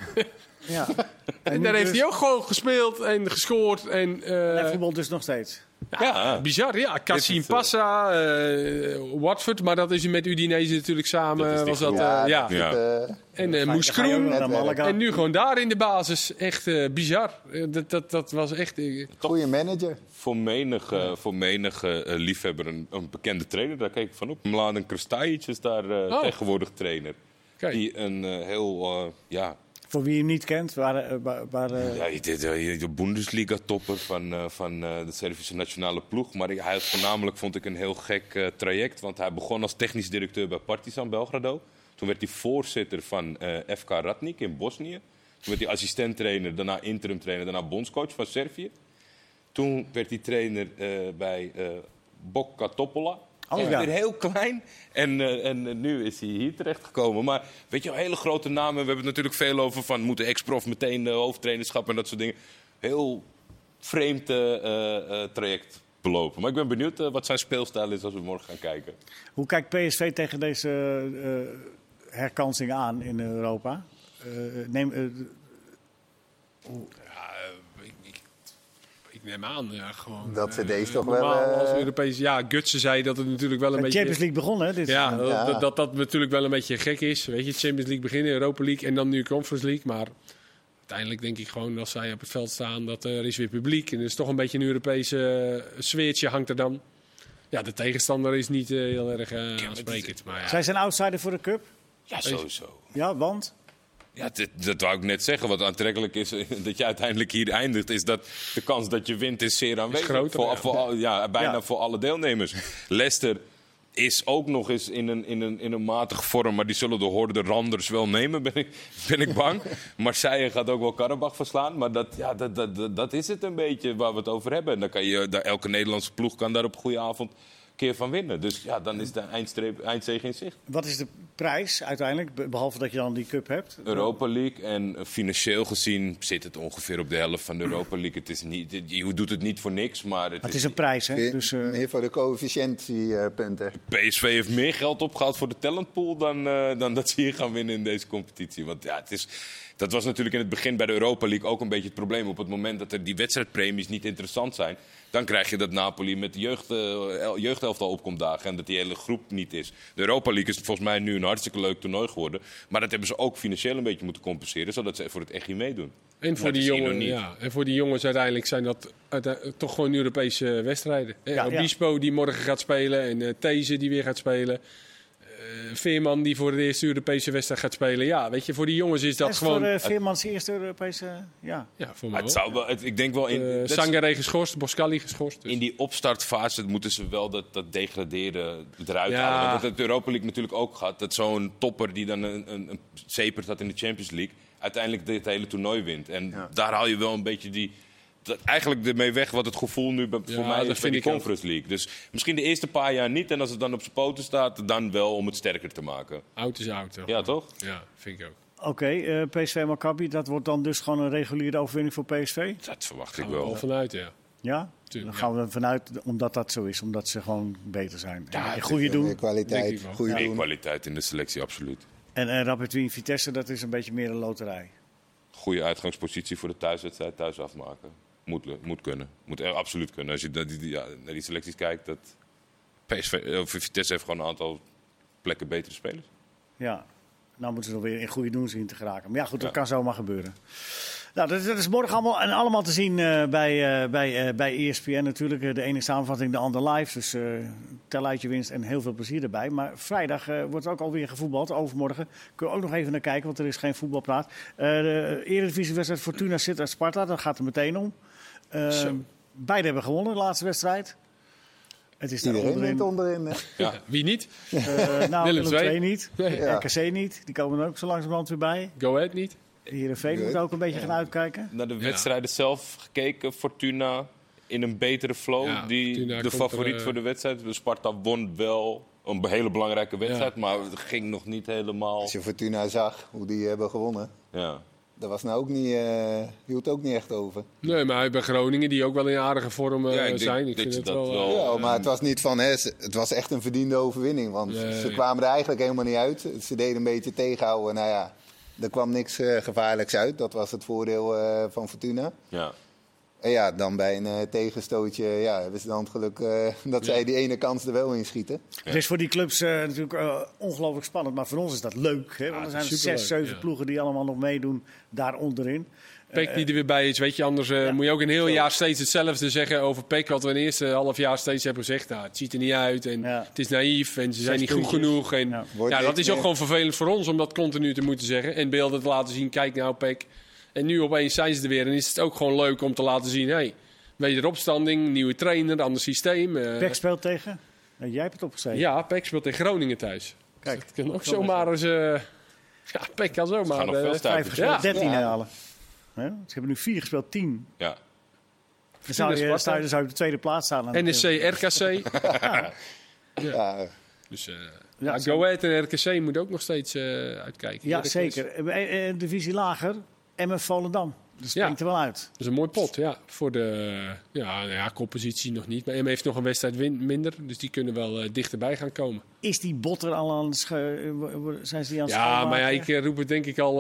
[SPEAKER 1] ja.
[SPEAKER 2] En, daar heeft
[SPEAKER 1] dus-
[SPEAKER 2] hij ook gewoon gespeeld en gescoord. En, eh,
[SPEAKER 1] Hij voetbalt dus nog steeds.
[SPEAKER 3] Ja.
[SPEAKER 2] Bizar, ja.
[SPEAKER 3] Eh,
[SPEAKER 2] Passa, eh, Watford, maar dat is hij met Udinese natuurlijk samen.
[SPEAKER 3] Dat
[SPEAKER 2] was dat, eh, ja.
[SPEAKER 4] dat
[SPEAKER 3] Ja.
[SPEAKER 4] het, eh,
[SPEAKER 2] En uh. En nu gewoon daar in de basis. Echt eh, bizar. Dat, dat, dat was echt...
[SPEAKER 4] goede manager.
[SPEAKER 3] Voor menige, voor menige liefhebber een, een bekende trainer. Daar kijk ik van op. Mladen Krstajic is daar
[SPEAKER 2] Oh.
[SPEAKER 3] tegenwoordig trainer.
[SPEAKER 2] kijk.
[SPEAKER 3] Die een heel, eh, ja,
[SPEAKER 1] Voor wie hem niet kent, waar, eh, eh,
[SPEAKER 3] Ja, deed eh, de Bundesliga-topper van, eh, van de Servische nationale ploeg. Maar hij had voornamelijk, vond ik, een heel gek traject. Want hij begon als technisch directeur bij Partizan Belgrado. Toen werd hij voorzitter van FK Ratnik in Bosnië. Toen werd hij assistent-trainer, daarna interim-trainer, daarna bondscoach van Servië. Toen werd hij trainer bij eh Bocca Echt
[SPEAKER 1] ja.
[SPEAKER 3] weer heel klein. En, eh, en eh, nu is hij hier terechtgekomen. Maar weet je, hele grote namen. We hebben het natuurlijk veel over van moeten ex-prof meteen de hoofdtrainerschap en dat soort dingen. Heel vreemd eh, eh, eh, traject belopen. Maar ik ben benieuwd eh, wat zijn speelstijl is als we morgen gaan kijken.
[SPEAKER 1] Hoe kijkt PSV tegen deze eh, herkansing aan in Europa? Eh, neem, eh,
[SPEAKER 2] Ja, eh, ik, ik, ik neem aan, ja, gewoon.
[SPEAKER 4] Dat ze
[SPEAKER 2] eh,
[SPEAKER 4] deze toch wel, eh,
[SPEAKER 2] Als Europees, ja, Gutsen zei dat het natuurlijk wel een
[SPEAKER 1] de
[SPEAKER 2] beetje.
[SPEAKER 1] Champions League begonnen, hè? Dit
[SPEAKER 2] Ja, dat. Dat, natuurlijk wel een beetje gek is. Weet je, Champions League beginnen, Europa League en dan nu Conference League. Maar uiteindelijk denk ik gewoon als zij op het veld staan dat er is weer publiek. En er is toch een beetje een Europese eh, sfeertje hangt er dan. Ja, de tegenstander is niet eh, heel erg eh aansprekend. Maar ja,
[SPEAKER 1] Zij zijn outsider voor de Cup.
[SPEAKER 3] Ja, sowieso.
[SPEAKER 1] Ja, want?
[SPEAKER 3] Ja, dit, dat wou ik net zeggen. Wat aantrekkelijk is eh, dat je uiteindelijk hier eindigt, is dat de kans dat je wint is zeer aanwezig.
[SPEAKER 2] groter,
[SPEAKER 3] voor,
[SPEAKER 2] ja.
[SPEAKER 3] voor al- ja, bijna
[SPEAKER 1] Ja.
[SPEAKER 3] voor alle deelnemers. Leicester is ook nog eens in een, in een, in een matige vorm. Maar die zullen de horde Randers wel nemen, ben ik, ben ik bang. Marseille gaat ook wel Karabach verslaan. Maar dat, ja, dat, dat, dat, dat is het een beetje waar we het over hebben. En dan kan je, elke Nederlandse ploeg kan daar op goede avond keer van winnen. Dus ja, dan is de eindstreep, eindzege in zicht.
[SPEAKER 1] Wat is de prijs uiteindelijk, be- behalve dat je dan die cup hebt?
[SPEAKER 3] Europa League. En eh, financieel gezien zit het ongeveer op de helft van de Europa League. Het is niet, je doet het niet voor niks, maar het,
[SPEAKER 1] Het is een prijs, hè?
[SPEAKER 4] Meer,
[SPEAKER 1] Dus, eh,
[SPEAKER 4] meer voor de coëfficiëntiepunten.
[SPEAKER 3] PSV heeft meer geld opgehaald voor de talentpool dan, eh, dan dat ze hier gaan winnen in deze competitie. Want ja, het is, dat was natuurlijk in het begin bij de Europa League ook een beetje het probleem. Op het moment dat er die wedstrijdpremies niet interessant zijn, dan krijg je dat Napoli met de jeugd, eh, el- jeugdelftal opkomt dagen en dat die hele groep niet is. De Europa League is volgens mij nu een hartstikke leuk toernooi geworden. Maar dat hebben ze ook financieel een beetje moeten compenseren, zodat ze voor het echt meedoen.
[SPEAKER 2] En voor,
[SPEAKER 3] Dat
[SPEAKER 2] die jongen, ja, en voor die jongens uiteindelijk zijn dat toch gewoon Europese wedstrijden. Eh,
[SPEAKER 1] Ja, ja.
[SPEAKER 2] Obispo die morgen gaat spelen en eh These die weer gaat spelen. Eh, Veerman die voor de eerste Europese wedstrijd gaat spelen. Ja, weet je, voor die jongens is dat
[SPEAKER 1] is
[SPEAKER 2] gewoon...
[SPEAKER 1] voor uh, Veermans eerste Europese... Ja.
[SPEAKER 2] ja, voor mij
[SPEAKER 3] het
[SPEAKER 2] wel.
[SPEAKER 3] zou wel, het- ik denk wel in,
[SPEAKER 2] Eh, Sangare geschorst, Boscali geschorst. dus-
[SPEAKER 3] in die opstartfase moeten ze wel dat, dat degraderen eruit
[SPEAKER 2] Ja.
[SPEAKER 3] halen. Want dat de Europa League natuurlijk ook gehad. Dat zo'n topper die dan een, een, een zeper staat in de Champions League... uiteindelijk dit hele toernooi wint. En
[SPEAKER 4] Ja.
[SPEAKER 3] daar haal je wel een beetje die... Dat, eigenlijk ermee weg wat het gevoel nu bij-
[SPEAKER 2] Ja,
[SPEAKER 3] voor mij is bij
[SPEAKER 2] vind
[SPEAKER 3] die
[SPEAKER 2] ook.
[SPEAKER 3] Conference League. Dus misschien de eerste paar jaar niet. En als het dan op zijn poten staat, dan wel om het sterker te maken.
[SPEAKER 2] Oud is oud. toch?
[SPEAKER 3] Ja, toch?
[SPEAKER 2] Ja, vind ik ook.
[SPEAKER 1] Oké, eh, PSV Maccabi, dat wordt dan dus gewoon een reguliere overwinning voor PSV?
[SPEAKER 3] Dat verwacht
[SPEAKER 2] Gaan
[SPEAKER 3] ik
[SPEAKER 2] we wel
[SPEAKER 3] wel.
[SPEAKER 2] vanuit, ja.
[SPEAKER 1] Ja?
[SPEAKER 2] Tuurlijk,
[SPEAKER 1] Dan gaan we ervan uit, omdat dat zo is, omdat ze gewoon beter zijn.
[SPEAKER 2] Ja,
[SPEAKER 1] en goede doen.
[SPEAKER 4] Kwaliteit, goede doen.
[SPEAKER 3] kwaliteit in de selectie, absoluut.
[SPEAKER 1] En uh, Rapid Wien Vitesse, dat is een beetje meer een loterij.
[SPEAKER 3] Goede uitgangspositie voor de thuiswedstrijd, thuis afmaken. Moet, moet kunnen. Moet er absoluut kunnen. Als je naar die, ja, naar die selecties kijkt, dat PSV, eh, of Vitesse heeft gewoon een aantal plekken betere spelers.
[SPEAKER 1] Ja, nou moeten ze er weer in goede doen zien te geraken. Maar ja, goed, dat
[SPEAKER 3] Ja.
[SPEAKER 1] kan zomaar gebeuren. Nou, dat, dat is morgen allemaal, en allemaal te zien eh, bij, eh, bij, eh, bij ESPN natuurlijk. Eh, de ene samenvatting, de ander live. Dus eh tel uit je winst en heel veel plezier erbij. Maar vrijdag eh, wordt ook alweer gevoetbald. Overmorgen kunnen we ook nog even naar kijken, want er is geen voetbalpraat. Eh de Eredivisiewedstrijd Fortuna zit uit Sparta, dat gaat er meteen om. Eh,
[SPEAKER 2] Zo.
[SPEAKER 1] beide hebben gewonnen, de laatste wedstrijd. Het is daar onderin.
[SPEAKER 4] onderin.
[SPEAKER 3] Ja.
[SPEAKER 2] Wie niet?
[SPEAKER 1] Eh, nou,
[SPEAKER 2] Willem
[SPEAKER 1] Willem
[SPEAKER 2] II.
[SPEAKER 1] II niet.
[SPEAKER 2] Nee.
[SPEAKER 4] Ja.
[SPEAKER 1] RKC niet. Die komen er ook zo langzamerhand weer bij.
[SPEAKER 2] Go Ahead niet?
[SPEAKER 1] Heerenveen moet ook een beetje gaan uitkijken.
[SPEAKER 3] Naar de wedstrijden zelf gekeken, Fortuna in een betere flow.
[SPEAKER 2] Ja,
[SPEAKER 3] die,
[SPEAKER 2] Fortuna
[SPEAKER 3] de favoriet
[SPEAKER 2] er, eh,
[SPEAKER 3] voor de wedstrijd. De Sparta won wel een hele belangrijke wedstrijd, maar het ging nog niet helemaal.
[SPEAKER 4] Als je Fortuna zag, hoe die hebben gewonnen.
[SPEAKER 3] Ja.
[SPEAKER 4] Dat was nou ook niet, eh hield ook niet echt over.
[SPEAKER 2] Nee, maar bij Groningen, die ook wel in aardige vorm eh,
[SPEAKER 3] Ja, ik denk
[SPEAKER 2] zijn. Ik vind het
[SPEAKER 3] dat
[SPEAKER 2] wel... eh,
[SPEAKER 3] wel-
[SPEAKER 4] Ja, maar het was niet van, hè, het was echt een verdiende overwinning. Want
[SPEAKER 2] Nee.
[SPEAKER 4] ze kwamen er eigenlijk helemaal niet uit. Ze deden een beetje tegenhouden. Nou ja, er kwam niks eh, gevaarlijks uit. Dat was het voordeel eh, van Fortuna.
[SPEAKER 3] Ja.
[SPEAKER 4] En ja, dan bij een eh, tegenstootje ja, hebben ze dan het geluk eh, dat zij die ene kans er wel in schieten.
[SPEAKER 1] Het is voor die clubs eh, natuurlijk ongelooflijk spannend. Maar voor ons is dat leuk. Hè? Want er zijn zes, zeven
[SPEAKER 2] ja.
[SPEAKER 1] ploegen die allemaal nog meedoen daar onderin.
[SPEAKER 2] Peck die er weer bij is, weet je, anders moet je ook een heel jaar steeds hetzelfde zeggen over Peck. Wat we in het eerste half jaar steeds hebben gezegd. Nou, het ziet er niet uit en
[SPEAKER 1] Ja.
[SPEAKER 2] het is naïef en ze zijn niet goed genoeg. En,
[SPEAKER 1] Ja.
[SPEAKER 2] Dat is ook gewoon vervelend voor ons om dat continu te moeten zeggen. En beelden te laten zien, kijk nou Peck. En nu opeens zijn ze er weer en is het ook gewoon leuk om te laten zien. Hey, wederopstanding, nieuwe trainer, ander systeem. eh,
[SPEAKER 1] Peck speelt tegen. Nou, jij hebt het opgeschreven.
[SPEAKER 2] ja, Peck speelt in Groningen thuis.
[SPEAKER 1] Kijk,
[SPEAKER 2] Dat kan ook zomaar eens... eh, ja, Peck kan zomaar...
[SPEAKER 3] gaan nog
[SPEAKER 2] eh,
[SPEAKER 3] veel.
[SPEAKER 1] Vijf gespeeld,
[SPEAKER 2] Ja.
[SPEAKER 1] 13
[SPEAKER 4] Ja.
[SPEAKER 1] halen. Hè? Ze hebben nu vier gespeeld, 10.
[SPEAKER 3] ja.
[SPEAKER 1] Dan zou je, zou je op de tweede plaats staan. aan-
[SPEAKER 2] NSC, RKC.
[SPEAKER 4] Ja,
[SPEAKER 2] Dus eh
[SPEAKER 1] Ja,
[SPEAKER 2] Go Ahead en RKC moet ook nog steeds eh, uitkijken.
[SPEAKER 1] Ja, zeker. Eh, eh, divisie lager, MF Volendam. Dat
[SPEAKER 2] Ja.
[SPEAKER 1] springt er wel uit.
[SPEAKER 2] Dat is een mooi pot, ja. Voor de ja, nou ja, koppositie nog niet. Maar M heeft nog een wedstrijd win- minder. Dus die kunnen wel eh, dichterbij gaan komen.
[SPEAKER 1] Is die botter al aan het eh, zijn ze die aan het
[SPEAKER 2] Ja, maar ja, ik eh, roep het denk ik al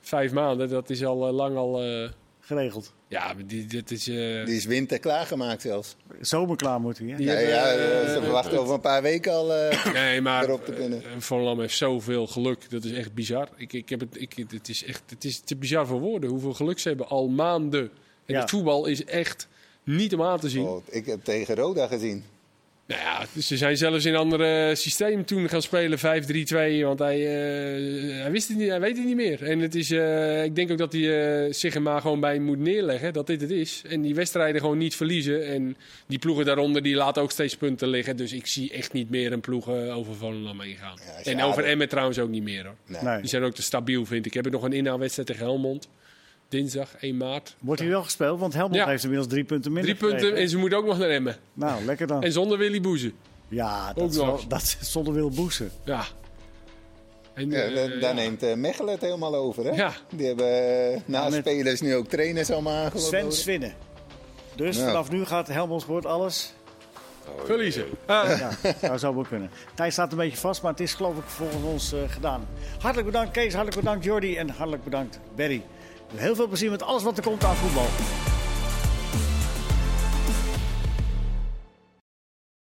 [SPEAKER 2] vijf maanden. Dat is al lang al... eh,
[SPEAKER 1] Geregeld.
[SPEAKER 2] ja, maar die, dit is... eh,
[SPEAKER 4] die is winter klaargemaakt zelfs.
[SPEAKER 1] Zomer klaar moet hij. Hè?
[SPEAKER 4] Ja,
[SPEAKER 2] hebben,
[SPEAKER 4] ja,
[SPEAKER 2] eh,
[SPEAKER 4] ze verwachten over een paar weken al. eh,
[SPEAKER 2] Nee, maar
[SPEAKER 4] erop te kunnen.
[SPEAKER 2] eh, Van Lam heeft zoveel geluk. Dat is echt bizar. Ik, ik heb het, ik, het is echt het is te bizar voor woorden. Hoeveel geluk ze hebben al maanden. En
[SPEAKER 1] Ja.
[SPEAKER 2] het voetbal is echt niet om aan te zien.
[SPEAKER 4] oh, ik heb tegen Roda gezien.
[SPEAKER 2] Nou ja, dus ze zijn zelfs in een ander systeem toen gaan spelen, 5-3-2. Want hij, eh, hij, wist het niet, hij weet het niet meer. En het is, eh, ik denk ook dat hij eh, zich er maar gewoon bij moet neerleggen dat dit het is. En die wedstrijden gewoon niet verliezen. En die ploegen daaronder die laten ook steeds punten liggen. Dus ik zie echt niet meer een ploeg eh, over Volendam heen gaan.
[SPEAKER 4] Ja,
[SPEAKER 2] en over Emmen trouwens ook niet meer hoor.
[SPEAKER 4] Nee.
[SPEAKER 1] Nee.
[SPEAKER 2] Die zijn ook te stabiel vind ik. Ik heb nog een inhaalwedstrijd tegen Helmond. Dinsdag 1 maart.
[SPEAKER 1] Wordt hij wel gespeeld? Want Helmond
[SPEAKER 2] Ja.
[SPEAKER 1] heeft inmiddels drie punten minder
[SPEAKER 2] Drie punten
[SPEAKER 1] gekregen.
[SPEAKER 2] en ze moeten ook nog naar Emmen.
[SPEAKER 1] Nou, lekker dan.
[SPEAKER 2] En zonder Willy Boezen.
[SPEAKER 1] Ja,
[SPEAKER 2] Ook
[SPEAKER 1] dat, wel, dat is zonder wil boezen.
[SPEAKER 2] Ja. En,
[SPEAKER 4] Ja,
[SPEAKER 2] eh,
[SPEAKER 4] da- daar
[SPEAKER 2] ja.
[SPEAKER 4] neemt eh, Mechelen het helemaal over. Hè?
[SPEAKER 2] Ja.
[SPEAKER 4] Die hebben eh, na
[SPEAKER 1] met-
[SPEAKER 4] spelers nu ook trainers allemaal
[SPEAKER 1] Sven
[SPEAKER 4] aangeboden.
[SPEAKER 1] Swinnen. Dus
[SPEAKER 4] Ja.
[SPEAKER 1] vanaf nu gaat Helmond Sport alles.
[SPEAKER 2] Verliezen. Ah.
[SPEAKER 1] Ja, dat zou wel kunnen. Tijd staat een beetje vast, maar het is geloof ik volgens ons gedaan. Hartelijk bedankt Kees, hartelijk bedankt Jordi en hartelijk bedankt Berry. Heel veel plezier met alles wat er komt aan voetbal.